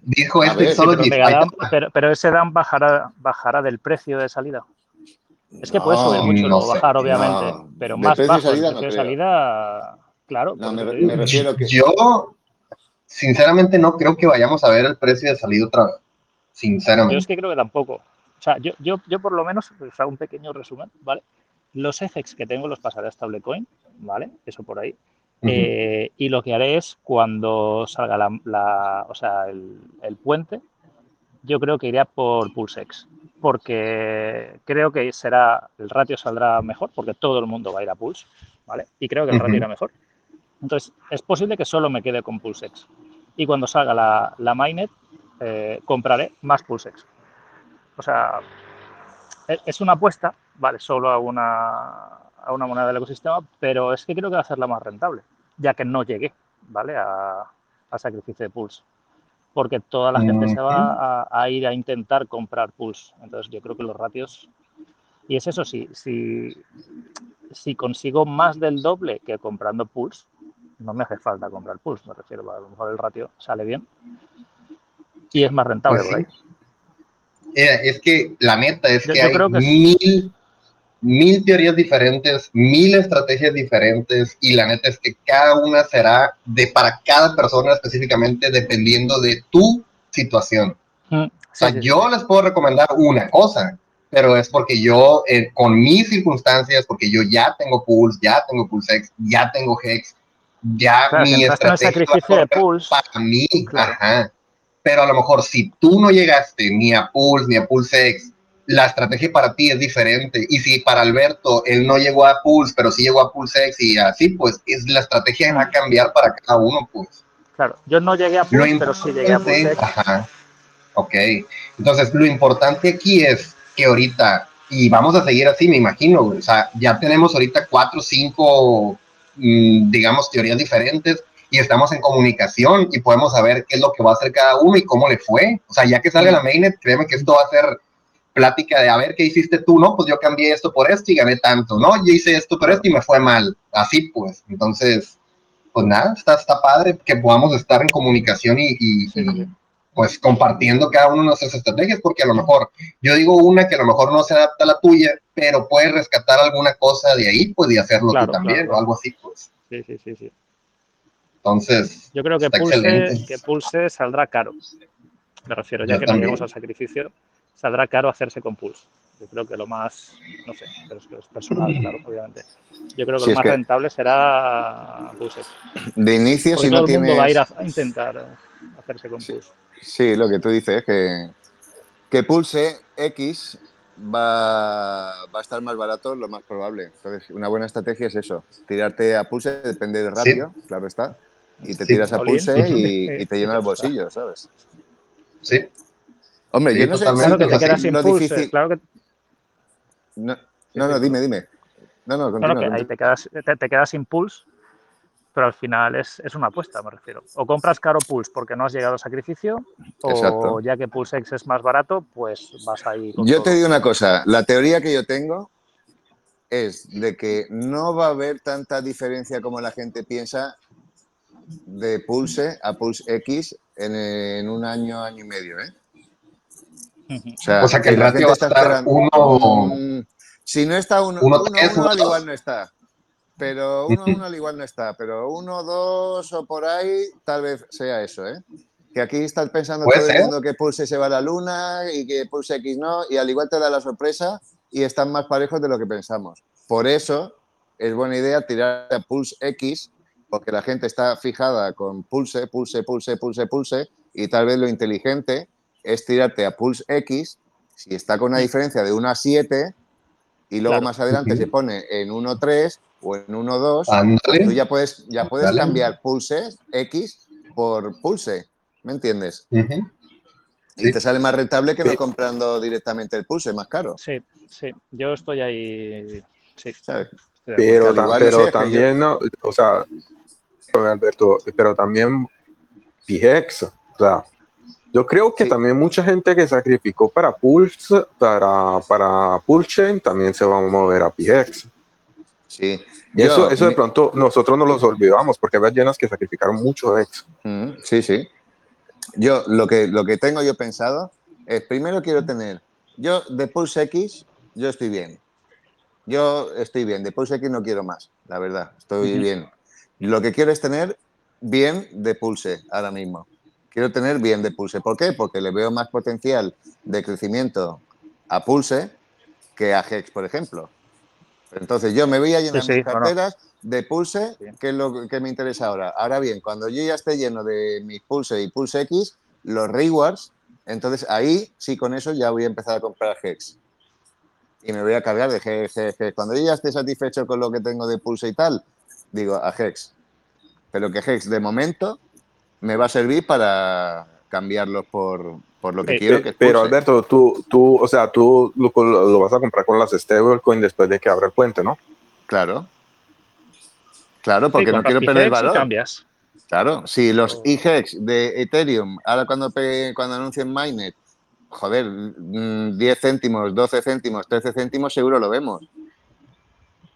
Dijo este solo pero, pero, ese dump bajará, bajará del precio de salida. Es que puede subir mucho, no, bajar, obviamente, pero más bajo el precio de salida, claro. No, me, me, refiero que... Yo sinceramente no creo que vayamos a ver el precio de salida otra vez. Sinceramente. Yo es que creo que tampoco. O sea, yo, yo, yo por lo menos, pues hago un pequeño resumen, ¿vale? Los EFEX que tengo los pasaré a stablecoin, ¿vale? Eso por ahí. Eh, y lo que haré es cuando salga la, o sea, el, puente, yo creo que iré por PulseX, porque creo que será, el ratio saldrá mejor, porque todo el mundo va a ir a Pulse, ¿vale? Y creo que el ratio irá mejor. Entonces, es posible que solo me quede con PulseX. Y cuando salga la, la Mainnet, eh, compraré más PulseX. O sea, e, es una apuesta, vale, solo a una, a una moneda del ecosistema, pero es que creo que va a ser la más rentable, ya que no llegué, ¿vale? A, a sacrificio de Pulse. Porque toda la gente se va a, ir a intentar comprar Pulse. Entonces, yo creo que los ratios. Y es eso, sí, si, si consigo más del doble que comprando Pulse, no me hace falta comprar Pulse, me refiero, a lo mejor el ratio sale bien y es más rentable pues Es que la neta es que hay mil, mil teorías diferentes, mil estrategias diferentes y la neta es que cada una será de para cada persona específicamente dependiendo de tu situación. Mm, o sea, yo les puedo recomendar una cosa, pero es porque yo, eh, con mis circunstancias, porque yo ya tengo Pulse, ya tengo PulseX, ya tengo Hex, ya mi estrategia de Pulse. para mí, ajá. Pero a lo mejor si tú no llegaste ni a Pulse ni a PulseX, la estrategia para ti es diferente. Y si para Alberto él no llegó a Pulse, pero sí llegó a PulseX y así, pues es la estrategia va a cambiar para cada uno, pues. Claro, yo no llegué a Pulse, pero sí llegué a PulseX. Ajá. Ok. Entonces, lo importante aquí es que ahorita, y vamos a seguir así, me imagino, o sea, ya tenemos ahorita cuatro cinco Mm, digamos, teorías diferentes y estamos en comunicación y podemos saber qué es lo que va a hacer cada uno y cómo le fue. O sea, ya que salga la mainnet, créeme que esto va a ser plática de a ver qué hiciste tú, ¿no? Pues yo cambié esto por esto y gané tanto, ¿no? Yo hice esto por esto y me fue mal. Así pues. Entonces, pues nada, está, está padre que podamos estar en comunicación y, pues compartiendo cada uno de nuestras estrategias, porque a lo mejor yo digo una que a lo mejor no se adapta a la tuya, pero puedes rescatar alguna cosa de ahí, pues y hacerlo tú también, o algo así, pues. Sí, sí, sí, sí. Entonces, yo creo que Pulse, que Pulse saldrá caro. Me refiero, ya que no llegamos al sacrificio, saldrá caro hacerse con Pulse. Yo creo que lo más, no sé, pero es que es personal, claro, obviamente. Yo creo que lo más rentable será Pulse. De inicio, si no todo el mundo va a ir a, intentar hacerse con Pulse. Sí, lo que tú dices es que, que Pulse X va, va, a estar más barato, lo más probable. Entonces, una buena estrategia es eso, tirarte a Pulse, depende del ratio, claro está, y te tiras a Pulse y, te llena el bolsillo, ¿sabes? Sí. Hombre, yo no sé claro que te quedas sin pulse, claro que... No, no, dime, dime. No, no, continúa, claro que ahí te quedas, te, quedas sin pulse, pero al final es, es, una apuesta, me refiero. O compras caro Pulse porque no has llegado a sacrificio, o ya que Pulse X es más barato, pues vas ahí. yo te digo una cosa, la teoría que yo tengo es de que no va a haber tanta diferencia como la gente piensa de Pulse a Pulse X en, un año, año y medio, ¿eh? O sea, que, el ratio va a estar uno... Si no está uno, uno, uno, al igual no está. Pero uno, uno al igual no está. Pero uno, dos o por ahí, tal vez sea eso, ¿eh? Que aquí estás pensando todo el mundo que Pulse se va a la luna y que Pulse X no, y al igual te da la sorpresa y están más parejos de lo que pensamos. Por eso es buena idea tirar a Pulse X porque la gente está fijada con pulse, pulse, pulse, pulse, pulse, y tal vez lo inteligente es tirarte a pulse X, si está con una diferencia de 1 a 7, y luego más adelante se pone en 1.3 o en 1.2, tú ya puedes, ya puedes cambiar pulse X por pulse, ¿me entiendes? Y te sale más rentable que no comprando directamente el pulse, más caro. Sí, sí, yo estoy ahí. Sí. Pero, pero también, no, o sea, Alberto, pero también PGX, o sea, yo creo que también mucha gente que sacrificó para Pulse, para, para Pulse, también se va a mover a PGX. Sí. Y eso, eso de pronto nosotros no los olvidamos, porque hay llenas que sacrificaron mucho de X. Mm, sí, sí. Yo lo que, lo que tengo yo pensado es, primero quiero tener, yo de Pulse X, yo estoy bien. Yo estoy bien, de Pulse X no quiero más, la verdad, estoy bien. Lo que quiero es tener bien de pulse ahora mismo. Quiero tener bien de pulse. ¿Por qué? Porque le veo más potencial de crecimiento a pulse que a Hex, por ejemplo. Entonces yo me voy a llenar mis carteras de pulse, que es lo que me interesa ahora. Ahora bien, cuando yo ya esté lleno de mis pulse y pulse X, los rewards, entonces ahí sí con eso ya voy a empezar a comprar Hex. Y me voy a cargar de Hex. Cuando yo ya esté satisfecho con lo que tengo de pulse y tal, digo, a Hex. Pero que Hex de momento me va a servir para cambiarlos por, por lo que quiero. Que pero Alberto, tú, tú, o sea, tú lo, vas a comprar con las stablecoin después de que abra el puente, ¿no? Claro. Claro, porque no quiero perder valor. Cambias. Claro, si los IHEX de Ethereum, ahora cuando, cuando anuncien Mainnet, joder, 10 mm, céntimos, 12 céntimos, 13 céntimos, seguro lo vemos.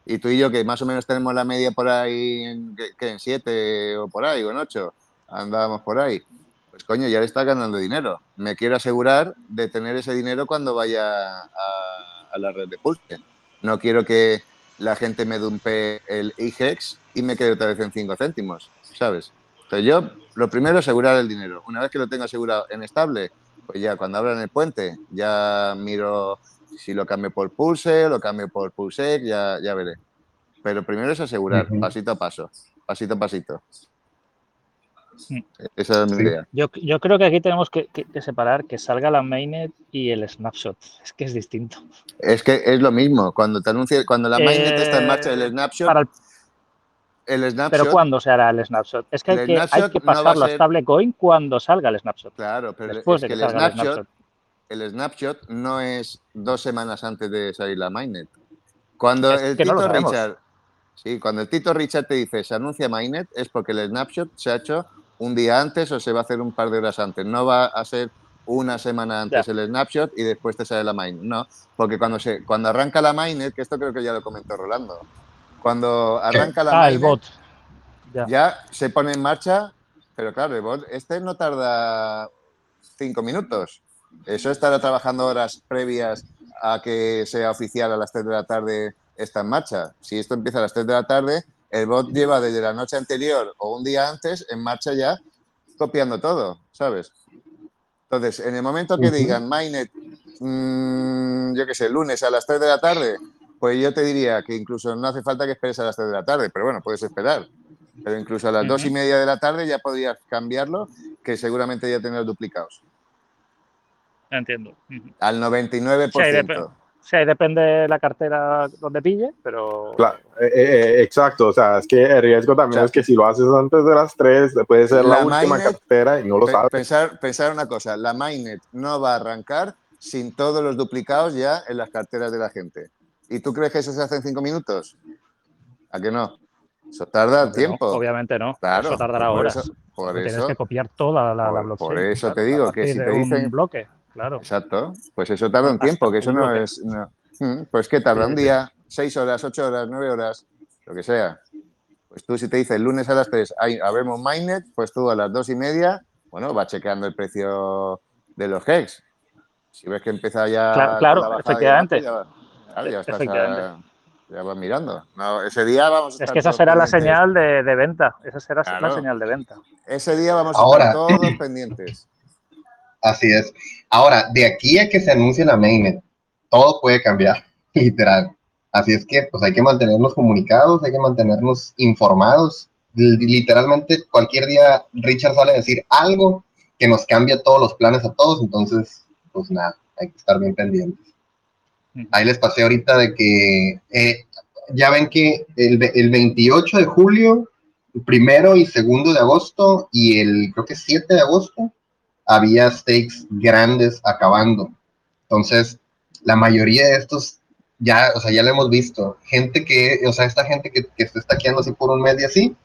Y tú y yo, que más o menos tenemos la media por ahí, en, que, en 7 o por ahí, o en 8, andábamos por ahí. Pues coño, ya le está ganando dinero. Me quiero asegurar de tener ese dinero cuando vaya a, la red de Pulse. No quiero que la gente me dumpe el IGEX y me quede otra vez en 5 céntimos, ¿sabes? Entonces yo, lo primero, asegurar el dinero. Una vez que lo tengo asegurado en estable, pues ya cuando abran el puente, ya miro si lo cambio por Pulse, lo cambio por Pulse, ya, ya veré. Pero primero es asegurar, pasito a paso, pasito a pasito. Esa es mi idea. Yo, yo, creo que aquí tenemos que, separar que salga la mainnet y el snapshot. Es que es distinto. Es que es lo mismo. Cuando te anuncia, cuando la mainnet está en marcha, el snapshot. el, snapshot. Pero ¿cuándo se hará el snapshot? Es que hay, que, hay que pasarlo a, stablecoin cuando salga el snapshot. Claro, pero Después de que, el, snapshot, el snapshot no es dos semanas antes de salir la mainnet. Cuando el Tito Richard, sí, cuando el Tito Richard te dice se anuncia mainnet es porque el snapshot se ha hecho un día antes o se va a hacer un par de horas antes. No va a ser una semana antes el snapshot y después te sale la mainnet. No, porque cuando se cuando arranca la mainnet, que esto creo que ya lo comentó Rolando, cuando arranca la ah, el bot. ya. se pone en marcha, pero claro, este no tarda cinco minutos. Eso estará trabajando horas previas a que sea oficial a las 3 de la tarde está en marcha. Si esto empieza a las 3 de la tarde, el bot lleva desde la noche anterior o un día antes en marcha ya copiando todo, ¿sabes? Entonces, en el momento que digan Mainnet, mm, yo qué sé, lunes a las 3 de la tarde, pues yo te diría que incluso no hace falta que esperes a las 3 de la tarde, pero bueno, puedes esperar. Pero incluso a las 2 y media de la tarde ya podrías cambiarlo, que seguramente ya tendrás duplicados. Entiendo. Al 99%. Sí, ahí depende de la cartera donde pille, pero... Claro, eh, eh, eh, exacto, o sea, es que el riesgo también es que si lo haces antes de las 3, puede ser la, última cartera y no lo sabes. Pensar, pensar una cosa, la Mainnet no va a arrancar sin todos los duplicados ya en las carteras de la gente. ¿Y tú crees que eso se hace en 5 minutos? ¿A qué no? Eso tarda tiempo. obviamente no. Claro, eso tardará horas. por eso, Tienes que copiar toda la, blockchain. Por eso te digo que si te dicen... Bloque claro. Exacto. Pues eso tarda un tiempo, que eso no es. Mm, pues que tarda un día, seis horas, ocho horas, nueve horas, lo que sea. Pues tú, si te dice el lunes a las tres, hay, habemos Mainnet, pues tú a las dos y media, bueno, va chequeando el precio de los hex. Si ves que empieza ya. Claro, efectivamente. Ya, ya, estás ya vas mirando. ese día vamos a Es que esa será la señal de, venta. Esa será la señal de venta. Ese día vamos a estar todos pendientes. Así es. Ahora, de aquí a que se anuncie la mainnet, todo puede cambiar, literal. Así es que pues hay que mantenernos comunicados, hay que mantenernos informados. Literalmente cualquier día Richard sale a decir algo que nos cambia todos los planes a todos, entonces pues nada, hay que estar bien pendientes. Ahí les pasé ahorita de que eh, ya ven que el, el 28 de julio, primero y segundo de agosto y el creo que 7 de agosto había stakes grandes acabando. Entonces, la mayoría de estos ya, o sea, ya lo hemos visto. Gente que, o sea, esta gente que, que está quedando así por un mes y así,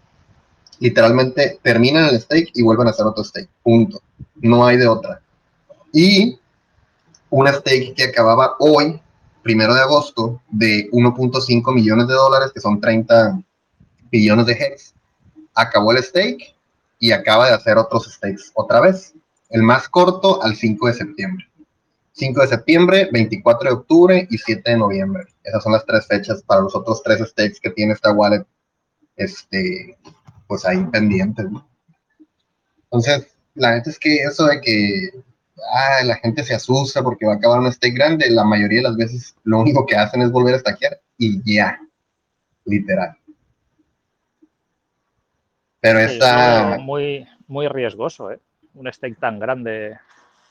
literalmente terminan el stake y vuelven a hacer otro stake. Punto. No hay de otra. Y una stake que acababa hoy, primero de agosto, de 1.5 millones de dólares, que son 30 billones de hex, acabó el stake y acaba de hacer otros stakes otra vez. El más corto al 5 de septiembre. 5 de septiembre, 24 de octubre y 7 de noviembre. Esas son las tres fechas para los otros tres stakes que tiene esta wallet, este, pues ahí pendientes. Entonces, la neta es que eso de que ah, la gente se asusta porque va a acabar un stake grande, la mayoría de las veces lo único que hacen es volver a stackear y ya, literal. Pero está... Muy, muy riesgoso, ¿eh? Un stake tan grande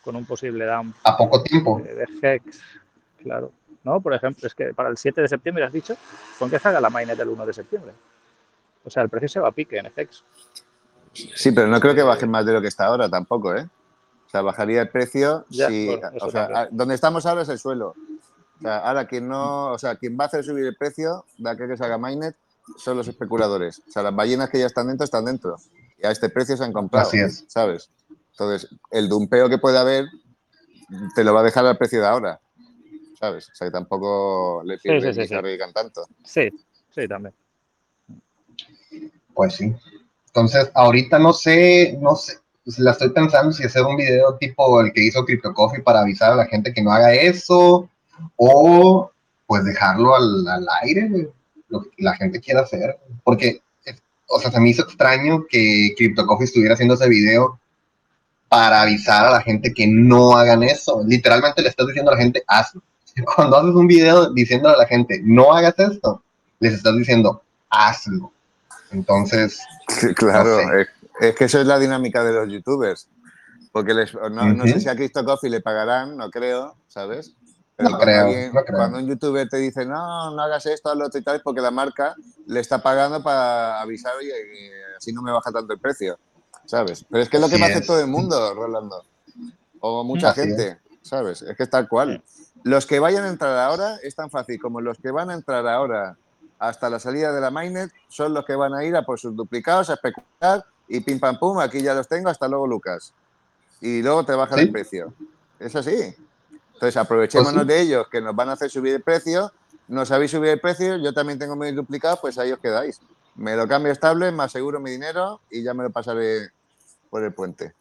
con un posible dump. A poco tiempo. De, Hex, claro. ¿No? Por ejemplo, es que para el 7 de septiembre has dicho, con que salga la mainnet del 1 de septiembre. O sea, el precio se va a pique en FX. Sí, pero no creo que baje más de lo que está ahora tampoco, ¿eh? O sea, bajaría el precio si. o sea, donde estamos ahora es el suelo. O sea, ahora quien no. O sea, quien va a hacer subir el precio de aquel que salga mainnet son los especuladores. O sea, las ballenas que ya están dentro están dentro. Y a este precio se han comprado. Así es. ¿Sabes? Entonces, el dumpeo que puede haber te lo va a dejar al precio de ahora. ¿Sabes? O sea, que tampoco le pierdes sí, sí, sí, tanto. Sí, sí, también. Pues sí. Entonces, ahorita no sé, no sé, la estoy pensando si hacer un video tipo el que hizo Crypto Coffee para avisar a la gente que no haga eso, o pues dejarlo al, al aire, lo que la gente quiera hacer. Porque, o sea, se me hizo extraño que Crypto Coffee estuviera haciendo ese video para avisar a la gente que no hagan eso. Literalmente le estás diciendo a la gente, hazlo. Cuando haces un video diciendo a la gente, no hagas esto, les estás diciendo, hazlo. Entonces. claro, es, que eso es la dinámica de los youtubers. Porque les, no, sé si a Cristo Coffee le pagarán, no creo, ¿sabes? Pero no, creo, cuando un youtuber te dice, no, no hagas esto, hazlo y tal, porque la marca le está pagando para avisar, y así no me baja tanto el precio. ¿Sabes? Pero es que es lo que me hace todo el mundo, Rolando. O mucha gente, ¿sabes? Es que es tal cual. Los que vayan a entrar ahora es tan fácil como los que van a entrar ahora hasta la salida de la mainnet son los que van a ir a por sus duplicados, a especular y pim pam pum, aquí ya los tengo, hasta luego Lucas. Y luego te bajan el precio. Es así. Entonces aprovechémonos pues de ellos que nos van a hacer subir el precio. No sabéis subir el precio, yo también tengo mis duplicados, pues ahí os quedáis. me lo cambio estable, me aseguro mi dinero y ya me lo pasaré por el puente.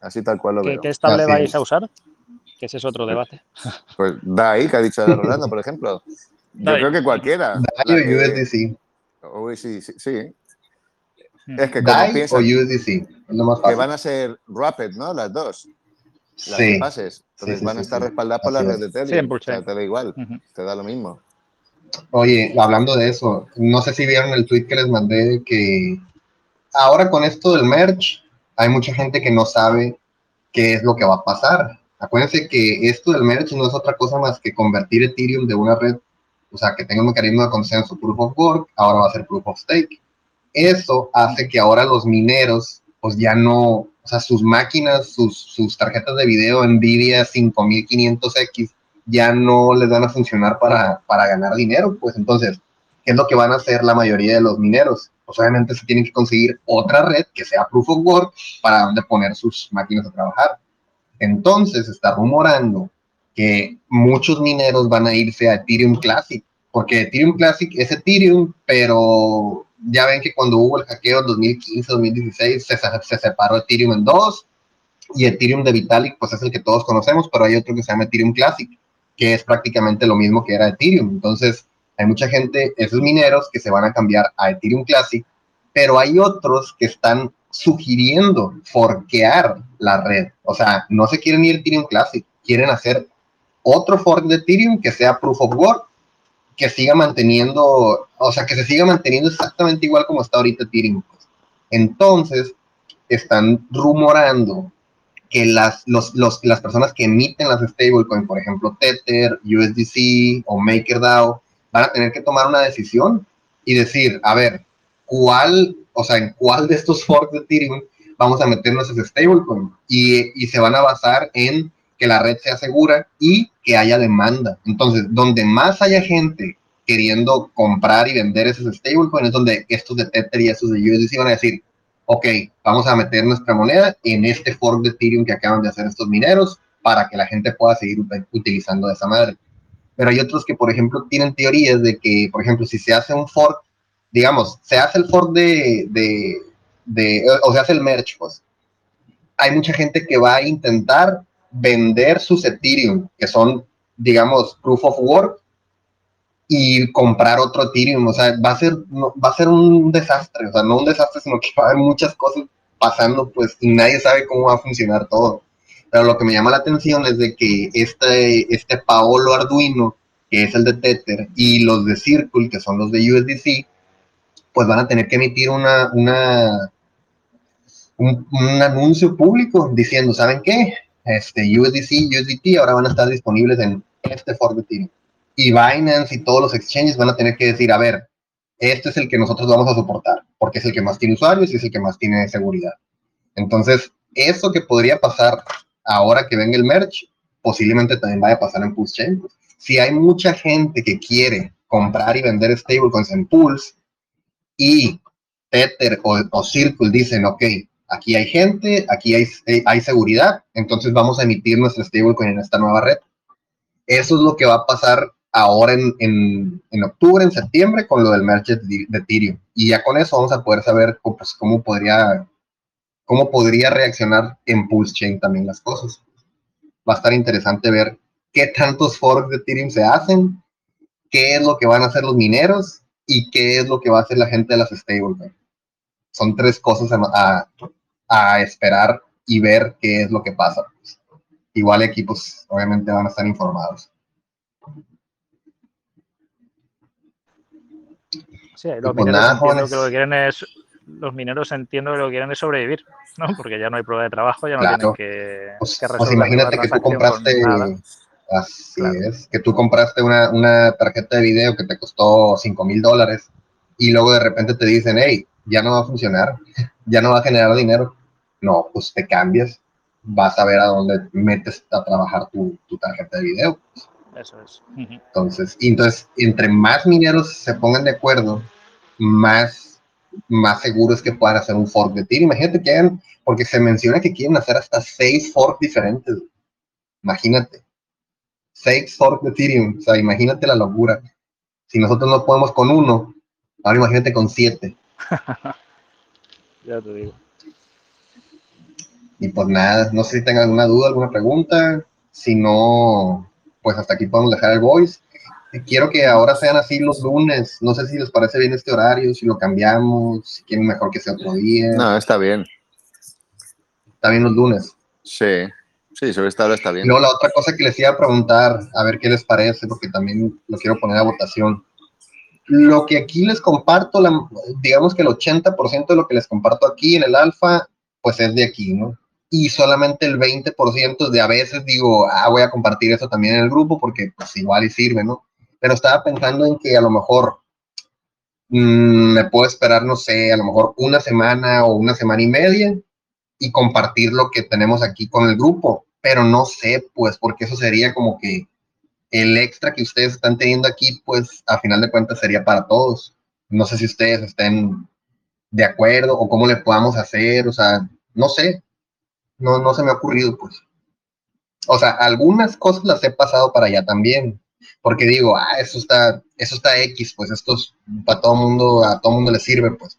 Así tal cual lo ¿Qué, veo. ¿Qué estable vais a usar? Que ese es otro debate. Pues DAI, que ha dicho Rolando, por ejemplo. Yo creo que cualquiera. DAI o USDC. sí, sí, sí. Hmm. Es que DAI o USDC. Lo más que van a ser Rapid, ¿no? Las dos. Las Sí. fases. Entonces Sí, sí, van a estar sí. respaldadas por la red de Ethereum. O sea, te da igual, te da lo mismo. Oye, hablando de eso, no sé si vieron el tweet que les mandé de que ahora con esto del merch, hay mucha gente que no sabe qué es lo que va a pasar. Acuérdense que esto del merch no es otra cosa más que convertir Ethereum de una red, o sea, que tenga un mecanismo de consenso Proof of Work, ahora va a ser Proof of Stake. Eso hace que ahora los mineros, pues ya no, o sea, sus máquinas, sus, sus tarjetas de video Nvidia 5500X, ya no les van a funcionar para, para ganar dinero, pues entonces, ¿qué es lo que van a hacer la mayoría de los mineros? Pues obviamente se tienen que conseguir otra red que sea Proof of Work para donde poner sus máquinas a trabajar. Entonces, está rumorando que muchos mineros van a irse a Ethereum Classic, porque Ethereum Classic es Ethereum, pero ya ven que cuando hubo el hackeo en 2015, 2016, se, se separó Ethereum en dos, y Ethereum de Vitalik, pues es el que todos conocemos, pero hay otro que se llama Ethereum Classic, que es prácticamente lo mismo que era Ethereum. Entonces, hay mucha gente, esos mineros, que se van a cambiar a Ethereum Classic, pero hay otros que están sugiriendo forquear la red. O sea, no se quieren ir a Ethereum Classic, quieren hacer otro fork de Ethereum que sea Proof of Work, que siga manteniendo, o sea, que se siga manteniendo exactamente igual como está ahorita Ethereum. Entonces, están rumorando que las, los, los, las personas que emiten las stablecoin, por ejemplo, Tether, USDC o MakerDAO, van a tener que tomar una decisión y decir, a ver, ¿cuál, o sea, en cuál de estos forks de Ethereum vamos a meter nuestras stablecoin? Y, y se van a basar en que la red sea segura y que haya demanda. Entonces, donde más haya gente queriendo comprar y vender esos stablecoins es donde estos de Tether y estos de USDC van a decir, ok, vamos a meter nuestra moneda en este fork de Ethereum que acaban de hacer estos mineros para que la gente pueda seguir utilizando esa madre. Pero hay otros que, por ejemplo, tienen teorías de que, por ejemplo, si se hace un fork, digamos, se hace el fork de, de, de o se hace el merge, pues, hay mucha gente que va a intentar vender sus Ethereum, que son, digamos, proof of work, y comprar otro Ethereum. O sea, va a ser, no, va a ser un desastre. O sea, no un desastre, sino que va a haber muchas cosas pasando, pues, y nadie sabe cómo va a funcionar todo. Pero lo que me llama la atención es de que este, este Paolo Arduino, que es el de Tether, y los de Circle, que son los de USDC, pues van a tener que emitir una, una, un, un anuncio público diciendo, ¿saben qué? Este, USDC, USDT ahora van a estar disponibles en este fork Ethereum. Y Binance y todos los exchanges van a tener que decir, a ver, este es el que nosotros vamos a soportar, porque es el que más tiene usuarios y es el que más tiene seguridad. Entonces, eso que podría pasar ahora que venga el merch, posiblemente también vaya a pasar en Pulse Chain. Si hay mucha gente que quiere comprar y vender stablecoins en Pulse y Tether o, o Circle dicen, ok, aquí hay gente, aquí hay, hay seguridad, entonces vamos a emitir nuestro stablecoin en esta nueva red. Eso es lo que va a pasar ahora en, en, en octubre, en septiembre, con lo del merge de, de, Ethereum. Y ya con eso vamos a poder saber pues, cómo, podría, cómo podría reaccionar en Pulse Chain también las cosas. Va a estar interesante ver qué tantos forks de Ethereum se hacen, qué es lo que van a hacer los mineros y qué es lo que va a hacer la gente de las stablecoins. Son tres cosas a, a, a esperar y ver qué es lo que pasa. Igual equipos obviamente van a estar informados. Sí, los mineros nada, entiendo que lo que quieren es los mineros entiendo que lo que quieren es sobrevivir, ¿no? Porque ya no hay prueba de trabajo, ya no claro. tienen que, pues, que pues imagínate que tú compraste así claro. es, que tú compraste una, una, tarjeta de video que te costó 5 mil dólares y luego de repente te dicen, hey, ya no va a funcionar, ya no va a generar dinero. No, pues te cambias, vas a ver a dónde metes a trabajar tu, tu tarjeta de video. Eso es. Entonces, y entonces, entre más mineros se pongan de acuerdo, más, más seguro es que puedan hacer un fork de Ethereum. Imagínate que hagan, porque se menciona que quieren hacer hasta seis forks diferentes. Imagínate. Seis forks de Ethereum. O sea, imagínate la locura. Si nosotros no podemos con uno, ahora imagínate con siete. ya te digo. Y pues nada, no sé si tengan alguna duda, alguna pregunta. Si no, pues hasta aquí podemos dejar el voice. Quiero que ahora sean así los lunes. No sé si les parece bien este horario, si lo cambiamos, si quieren mejor que sea otro día. No, está bien. Está bien los lunes. Sí, sí, sobre esta hora está bien. No, la otra cosa que les iba a preguntar, a ver qué les parece, porque también lo quiero poner a votación. Lo que aquí les comparto, digamos que el 80% de lo que les comparto aquí en el alfa, pues es de aquí, ¿no? Y solamente el 20% de a veces digo, ah, voy a compartir eso también en el grupo porque pues igual y sirve, ¿no? Pero estaba pensando en que a lo mejor mmm, me puedo esperar, no sé, a lo mejor una semana o una semana y media y compartir lo que tenemos aquí con el grupo, pero no sé, pues, porque eso sería como que el extra que ustedes están teniendo aquí, pues a final de cuentas sería para todos. No sé si ustedes estén de acuerdo o cómo le podamos hacer, o sea, no sé, no, no se me ha ocurrido, pues. O sea, algunas cosas las he pasado para allá también, porque digo, ah, eso está, eso está X, pues esto es para todo mundo, a todo mundo le sirve, pues.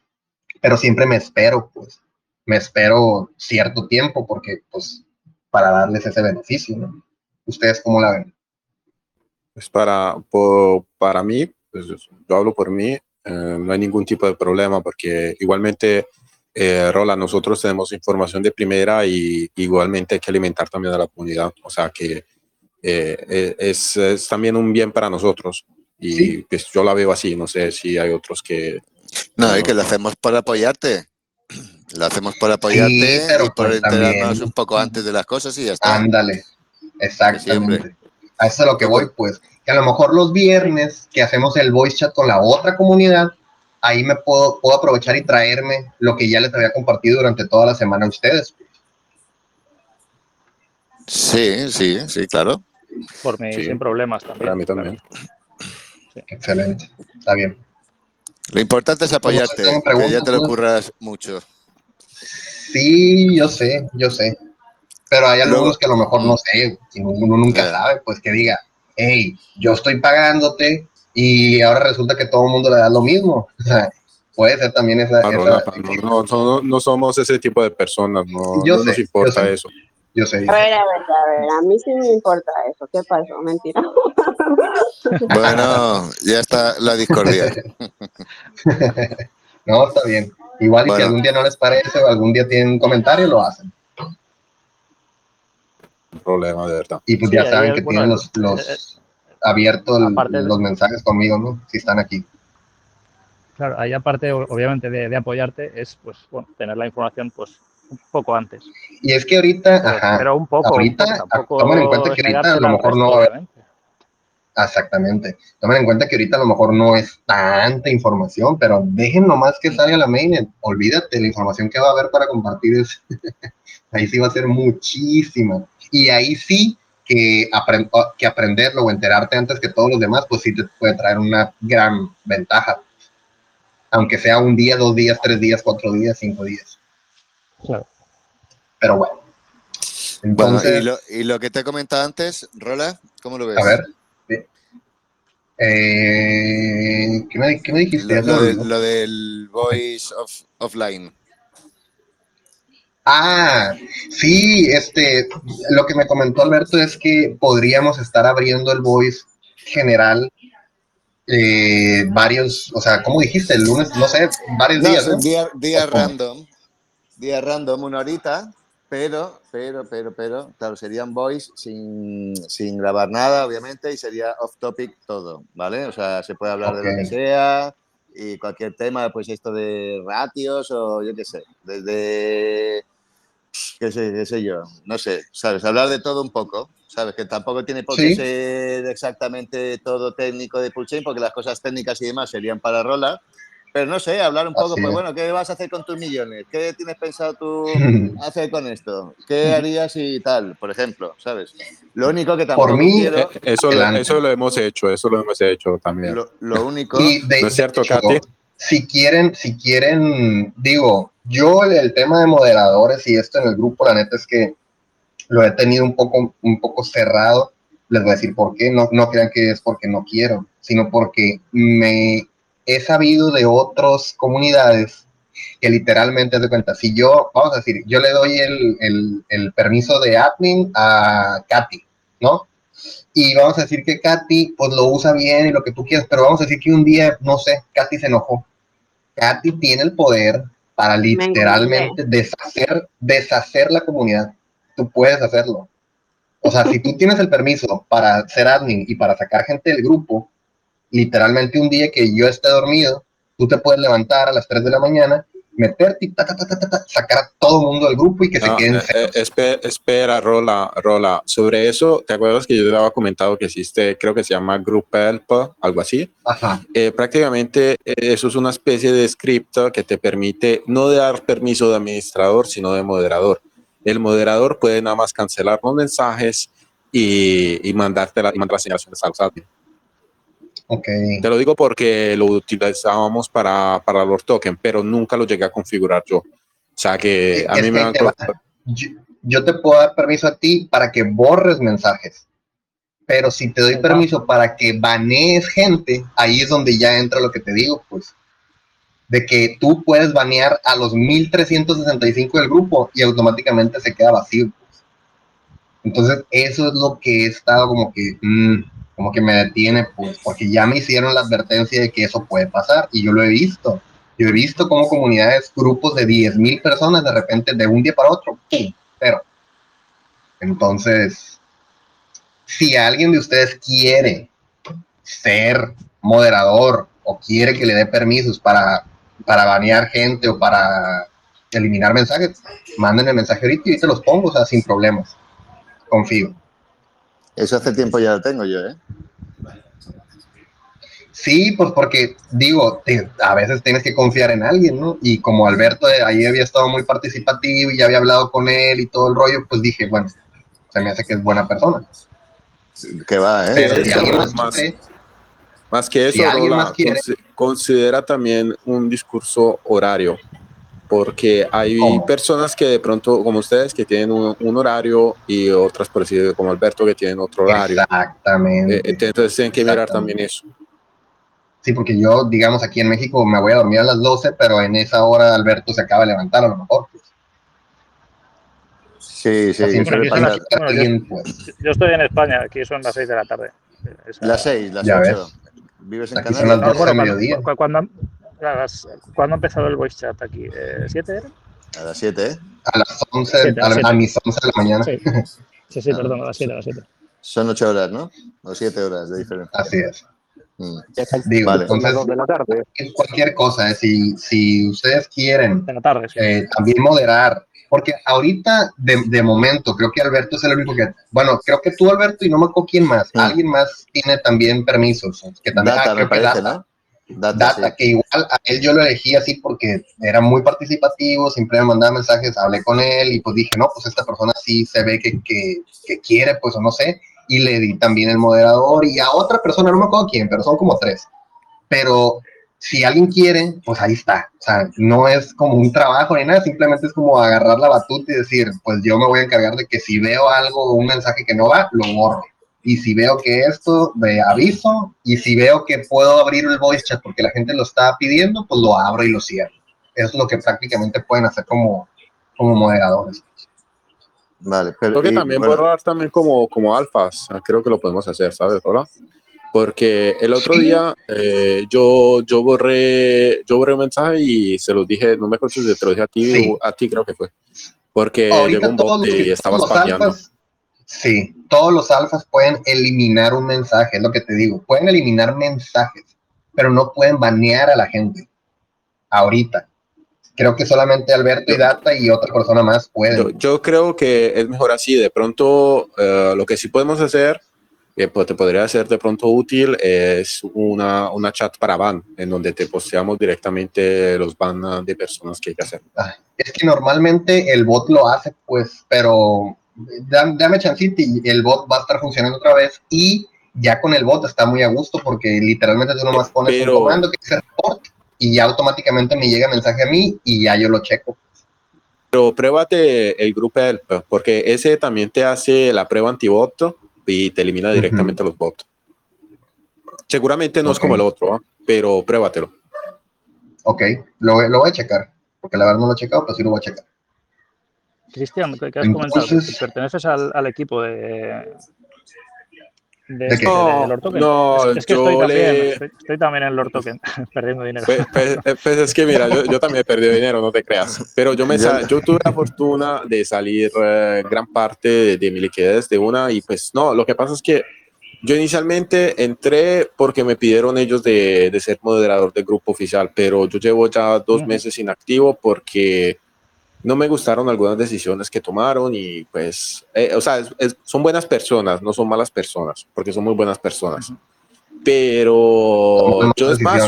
Pero siempre me espero, pues, me espero cierto tiempo, porque, pues, para darles ese beneficio, ¿no? ¿Ustedes cómo la ven? Pues para, para mí, pues yo hablo por mí, eh, no hay ningún tipo de problema porque igualmente, eh, Rola, nosotros tenemos información de primera y igualmente hay que alimentar también a la comunidad. O sea que eh, es, es, también un bien para nosotros y pues yo la veo así, no sé si hay otros que... No, es que lo hacemos para apoyarte. Lo hacemos para apoyarte y por pues enterarnos un poco antes de las cosas y ya está. Ándale, exactamente a eso es a lo que voy, pues, que a lo mejor los viernes que hacemos el voice chat con la otra comunidad, ahí me puedo, puedo aprovechar y traerme lo que ya les había compartido durante toda la semana a ustedes. Sí, sí, sí, claro. Por mí, sin problemas también. Para mí también. Excelente, está bien. Lo importante es apoyarte, que ya te lo ocurras mucho. Sí, yo sé, yo sé. Pero hay algunos que a lo mejor no sé, uno nunca sabe, pues que diga, hey, yo estoy pagándote y ahora resulta que todo el mundo le da lo mismo. puede ser también esa. no, no, somos ese tipo de personas, no, nos importa eso. Yo sé. A ver, a ver, a ver, a mí sí me importa eso. ¿Qué pasó? Mentira. Bueno, ya está la discordia. no, está bien. Igual y si algún día no les parece o algún día tienen un comentario, lo hacen problema, de verdad. Y pues ya saben que tienen los, los eh, abiertos los mensajes conmigo, ¿no? Si están aquí. Claro, ahí aparte, obviamente, de, apoyarte, es pues bueno, tener la información pues un poco antes. Y es que ahorita, pero, ajá, pero un poco, ahorita, tomen en cuenta que ahorita a lo mejor no Exactamente. Tomen en cuenta que ahorita a lo mejor no es tanta información, pero dejen nomás que salga la main. Olvídate, la información que va a haber para compartir es, ahí sí va a ser muchísima. Y ahí sí que, que aprenderlo o enterarte antes que todos los demás, pues sí te puede traer una gran ventaja. Aunque sea un día, dos días, tres días, cuatro días, cinco días. Claro. Pero bueno. Entonces, ¿y, lo, que te he comentado antes, Rola, ¿cómo lo ves? A ver. Eh, ¿qué, me, dijiste? Lo, del voice of, offline. Ah, sí, este, lo que me comentó Alberto es que podríamos estar abriendo el voice general eh, varios, o sea, ¿cómo dijiste? El lunes, no sé, varios días. Día, día random, día random, una horita, pero, pero, pero, pero, claro, serían voice sin, sin grabar nada, obviamente, y sería off topic todo, ¿vale? O sea, se puede hablar de lo que sea y cualquier tema, pues esto de ratios o yo qué sé, desde qué sé, qué sé yo, no sé, ¿sabes? Hablar de todo un poco, ¿sabes? Que tampoco tiene por qué ser exactamente todo técnico de Pulchain, porque las cosas técnicas y demás serían para Rola, pero no sé, hablar un poco, pues bueno, ¿qué vas a hacer con tus millones? ¿Qué tienes pensado tú hacer con esto? ¿Qué harías y tal, por ejemplo, ¿sabes? Lo único que tampoco por mí, quiero... Eh, eso, lo, eso lo hemos hecho, eso lo hemos hecho también. Lo, único... ¿No es cierto, Katy? Si quieren, si quieren, digo, yo el tema de moderadores y esto en el grupo, la neta es que lo he tenido un poco, un poco cerrado. Les voy a decir por qué. No, no crean que es porque no quiero, sino porque me he sabido de otras comunidades que literalmente de cuenta, si yo, vamos a decir, yo le doy el, el permiso de admin a Katy, ¿no? Y vamos a decir que Katy, pues lo usa bien y lo que tú quieras, pero vamos a decir que un día, no sé, Katy se enojó. Katy tiene el poder para literalmente deshacer, deshacer la comunidad. Tú puedes hacerlo. O sea, si tú tienes el permiso para ser admin y para sacar gente del grupo, literalmente un día que yo esté dormido, tú te puedes levantar a las 3 de la mañana, meterte y sacar a todo el mundo del grupo y que se queden. Eh, eh, espera, Rola, Rola. Sobre eso, ¿te acuerdas que yo te había comentado que existe, creo que se llama Group Help, algo así? Ajá. Eh, prácticamente eso es una especie de script que te permite no dar permiso de administrador, sino de moderador el moderador puede nada más cancelar los mensajes y, mandarte la, y mandar las señalaciones al SAT. Okay. Te lo digo porque lo utilizábamos para, para los tokens, pero nunca lo llegué a configurar yo. O sea que a mí me yo, yo, te puedo dar permiso a ti para que borres mensajes, pero si te doy permiso para que banees gente, ahí es donde ya entra lo que te digo, pues de que tú puedes banear a los 1365 del grupo y automáticamente se queda vacío. Entonces, eso es lo que he estado como que, mm, como que me detiene, pues, porque ya me hicieron la advertencia de que eso puede pasar y yo lo he visto. Yo he visto como comunidades, grupos de 10 mil personas, de repente, de un día para otro, Pero, entonces, si alguien de ustedes quiere ser moderador o quiere que le dé permisos para para banear gente o para eliminar mensajes, manden el mensaje ahorita y te los pongo, o sea, sin problemas. Confío. Eso hace tiempo ya lo tengo yo, ¿eh? Sí, pues porque digo, a veces tienes que confiar en alguien, ¿no? Y como Alberto eh, ahí había estado muy participativo y ya había hablado con él y todo el rollo, pues dije, bueno, se me hace que es buena persona. Que va, ¿eh? Pero más, más que eso, considera también un discurso horario, porque hay personas que de pronto, como ustedes, que tienen un, horario y otras, por decir, como Alberto, que tienen otro horario. Exactamente. Eh, entonces tienen que mirar también eso. Sí, porque yo, digamos, aquí en México me voy a dormir a las 12, pero en esa hora Alberto se acaba de levantar a lo mejor. Pues. Sí, sí. yo, estoy en España, aquí son las 6 de la tarde. Las 6, las 8. ¿Vives en aquí Son las 12 mediodía. ¿Cuándo, ha empezado el voice chat aquí? ¿7 era? A las 7, ¿eh? A las 11, a, mis 11 de la mañana. Sí, sí, perdón, a las 7, a las 7. Son 8 horas, ¿no? O 7 horas de diferencia. Así es. Mm. Digo, vale. entonces, de la tarde. cualquier cosa, ¿eh? si, si ustedes quieren de la tarde, sí. eh, también moderar porque ahorita, de, de, momento, creo que Alberto es el único que, bueno, creo que tú, Alberto, y no me acuerdo quién más, alguien más tiene también permisos, que también, data, ah, parece, data, data, que igual a él yo lo elegí así porque era muy participativo, siempre me mandaba mensajes, hablé con él y pues dije, no, pues esta persona sí se ve que, que, que quiere, pues o no sé, y le di también el moderador y a otra persona, no me acuerdo quién, pero son como tres. Pero si alguien quiere, pues ahí está. O sea, no es como un trabajo ni nada, simplemente es como agarrar la batuta y decir, pues yo me voy a encargar de que si veo algo, un mensaje que no va, lo borro. Y si veo que esto, me aviso. Y si veo que puedo abrir el voice chat porque la gente lo está pidiendo, pues lo abro y lo cierro. Eso es lo que prácticamente pueden hacer como, como moderadores. Vale, pero. Creo que también bueno. borrar también como, como alfas. Creo que lo podemos hacer, ¿sabes? Hola porque el otro día eh, yo, yo, borré, yo borré un mensaje y se los dije, no me acuerdo si te lo dije a ti, a ti creo que fue, porque llegó un bot y estaba spameando. Sí, todos los alfas pueden eliminar un mensaje, es lo que te digo, pueden eliminar mensajes, pero no pueden banear a la gente ahorita. Creo que solamente Alberto y Data y otra persona más pueden. Yo, creo que es mejor así. De pronto, uh, lo que sí podemos hacer que pues, te podría ser de pronto útil es una, una chat para ban, en donde te posteamos directamente los ban de personas que hay que hacer. Es que normalmente el bot lo hace, pues, pero dame, dame chancito y el bot va a estar funcionando otra vez y ya con el bot está muy a gusto porque literalmente tú nomás pones pero, un comando que es report y ya automáticamente me llega mensaje a mí y ya yo lo checo. Pero pruébate el grupo help, porque ese también te hace la prueba antibot y te elimina directamente los bots. Seguramente no es como el otro, pero pruébatelo. Ok, lo, lo voy a checar, porque la verdad no lo he checado, pero sí lo voy a checar. Cristian, ¿qué has comentado? ¿Perteneces al, al equipo de, de, este, no, Lord Token. No, es, que yo estoy, también, estoy, también en Lord Token, perdiendo dinero. Pues, pues, pues, es que mira, yo, yo, también he perdido dinero, no te creas. Pero yo, me yo tuve la fortuna de salir eh, gran parte de, de, mi liquidez de una y pues no, lo que pasa es que yo inicialmente entré porque me pidieron ellos de, de ser moderador del grupo oficial, pero yo llevo ya dos meses inactivo porque no me gustaron algunas decisiones que tomaron y pues, eh, o sea, son buenas personas, no son malas personas, porque son muy buenas personas. Pero yo es más,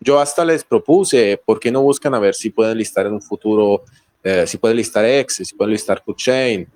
yo, hasta les propuse, ¿por qué no buscan a ver si pueden listar en un futuro, eh, si pueden listar X, si pueden listar QChain? Y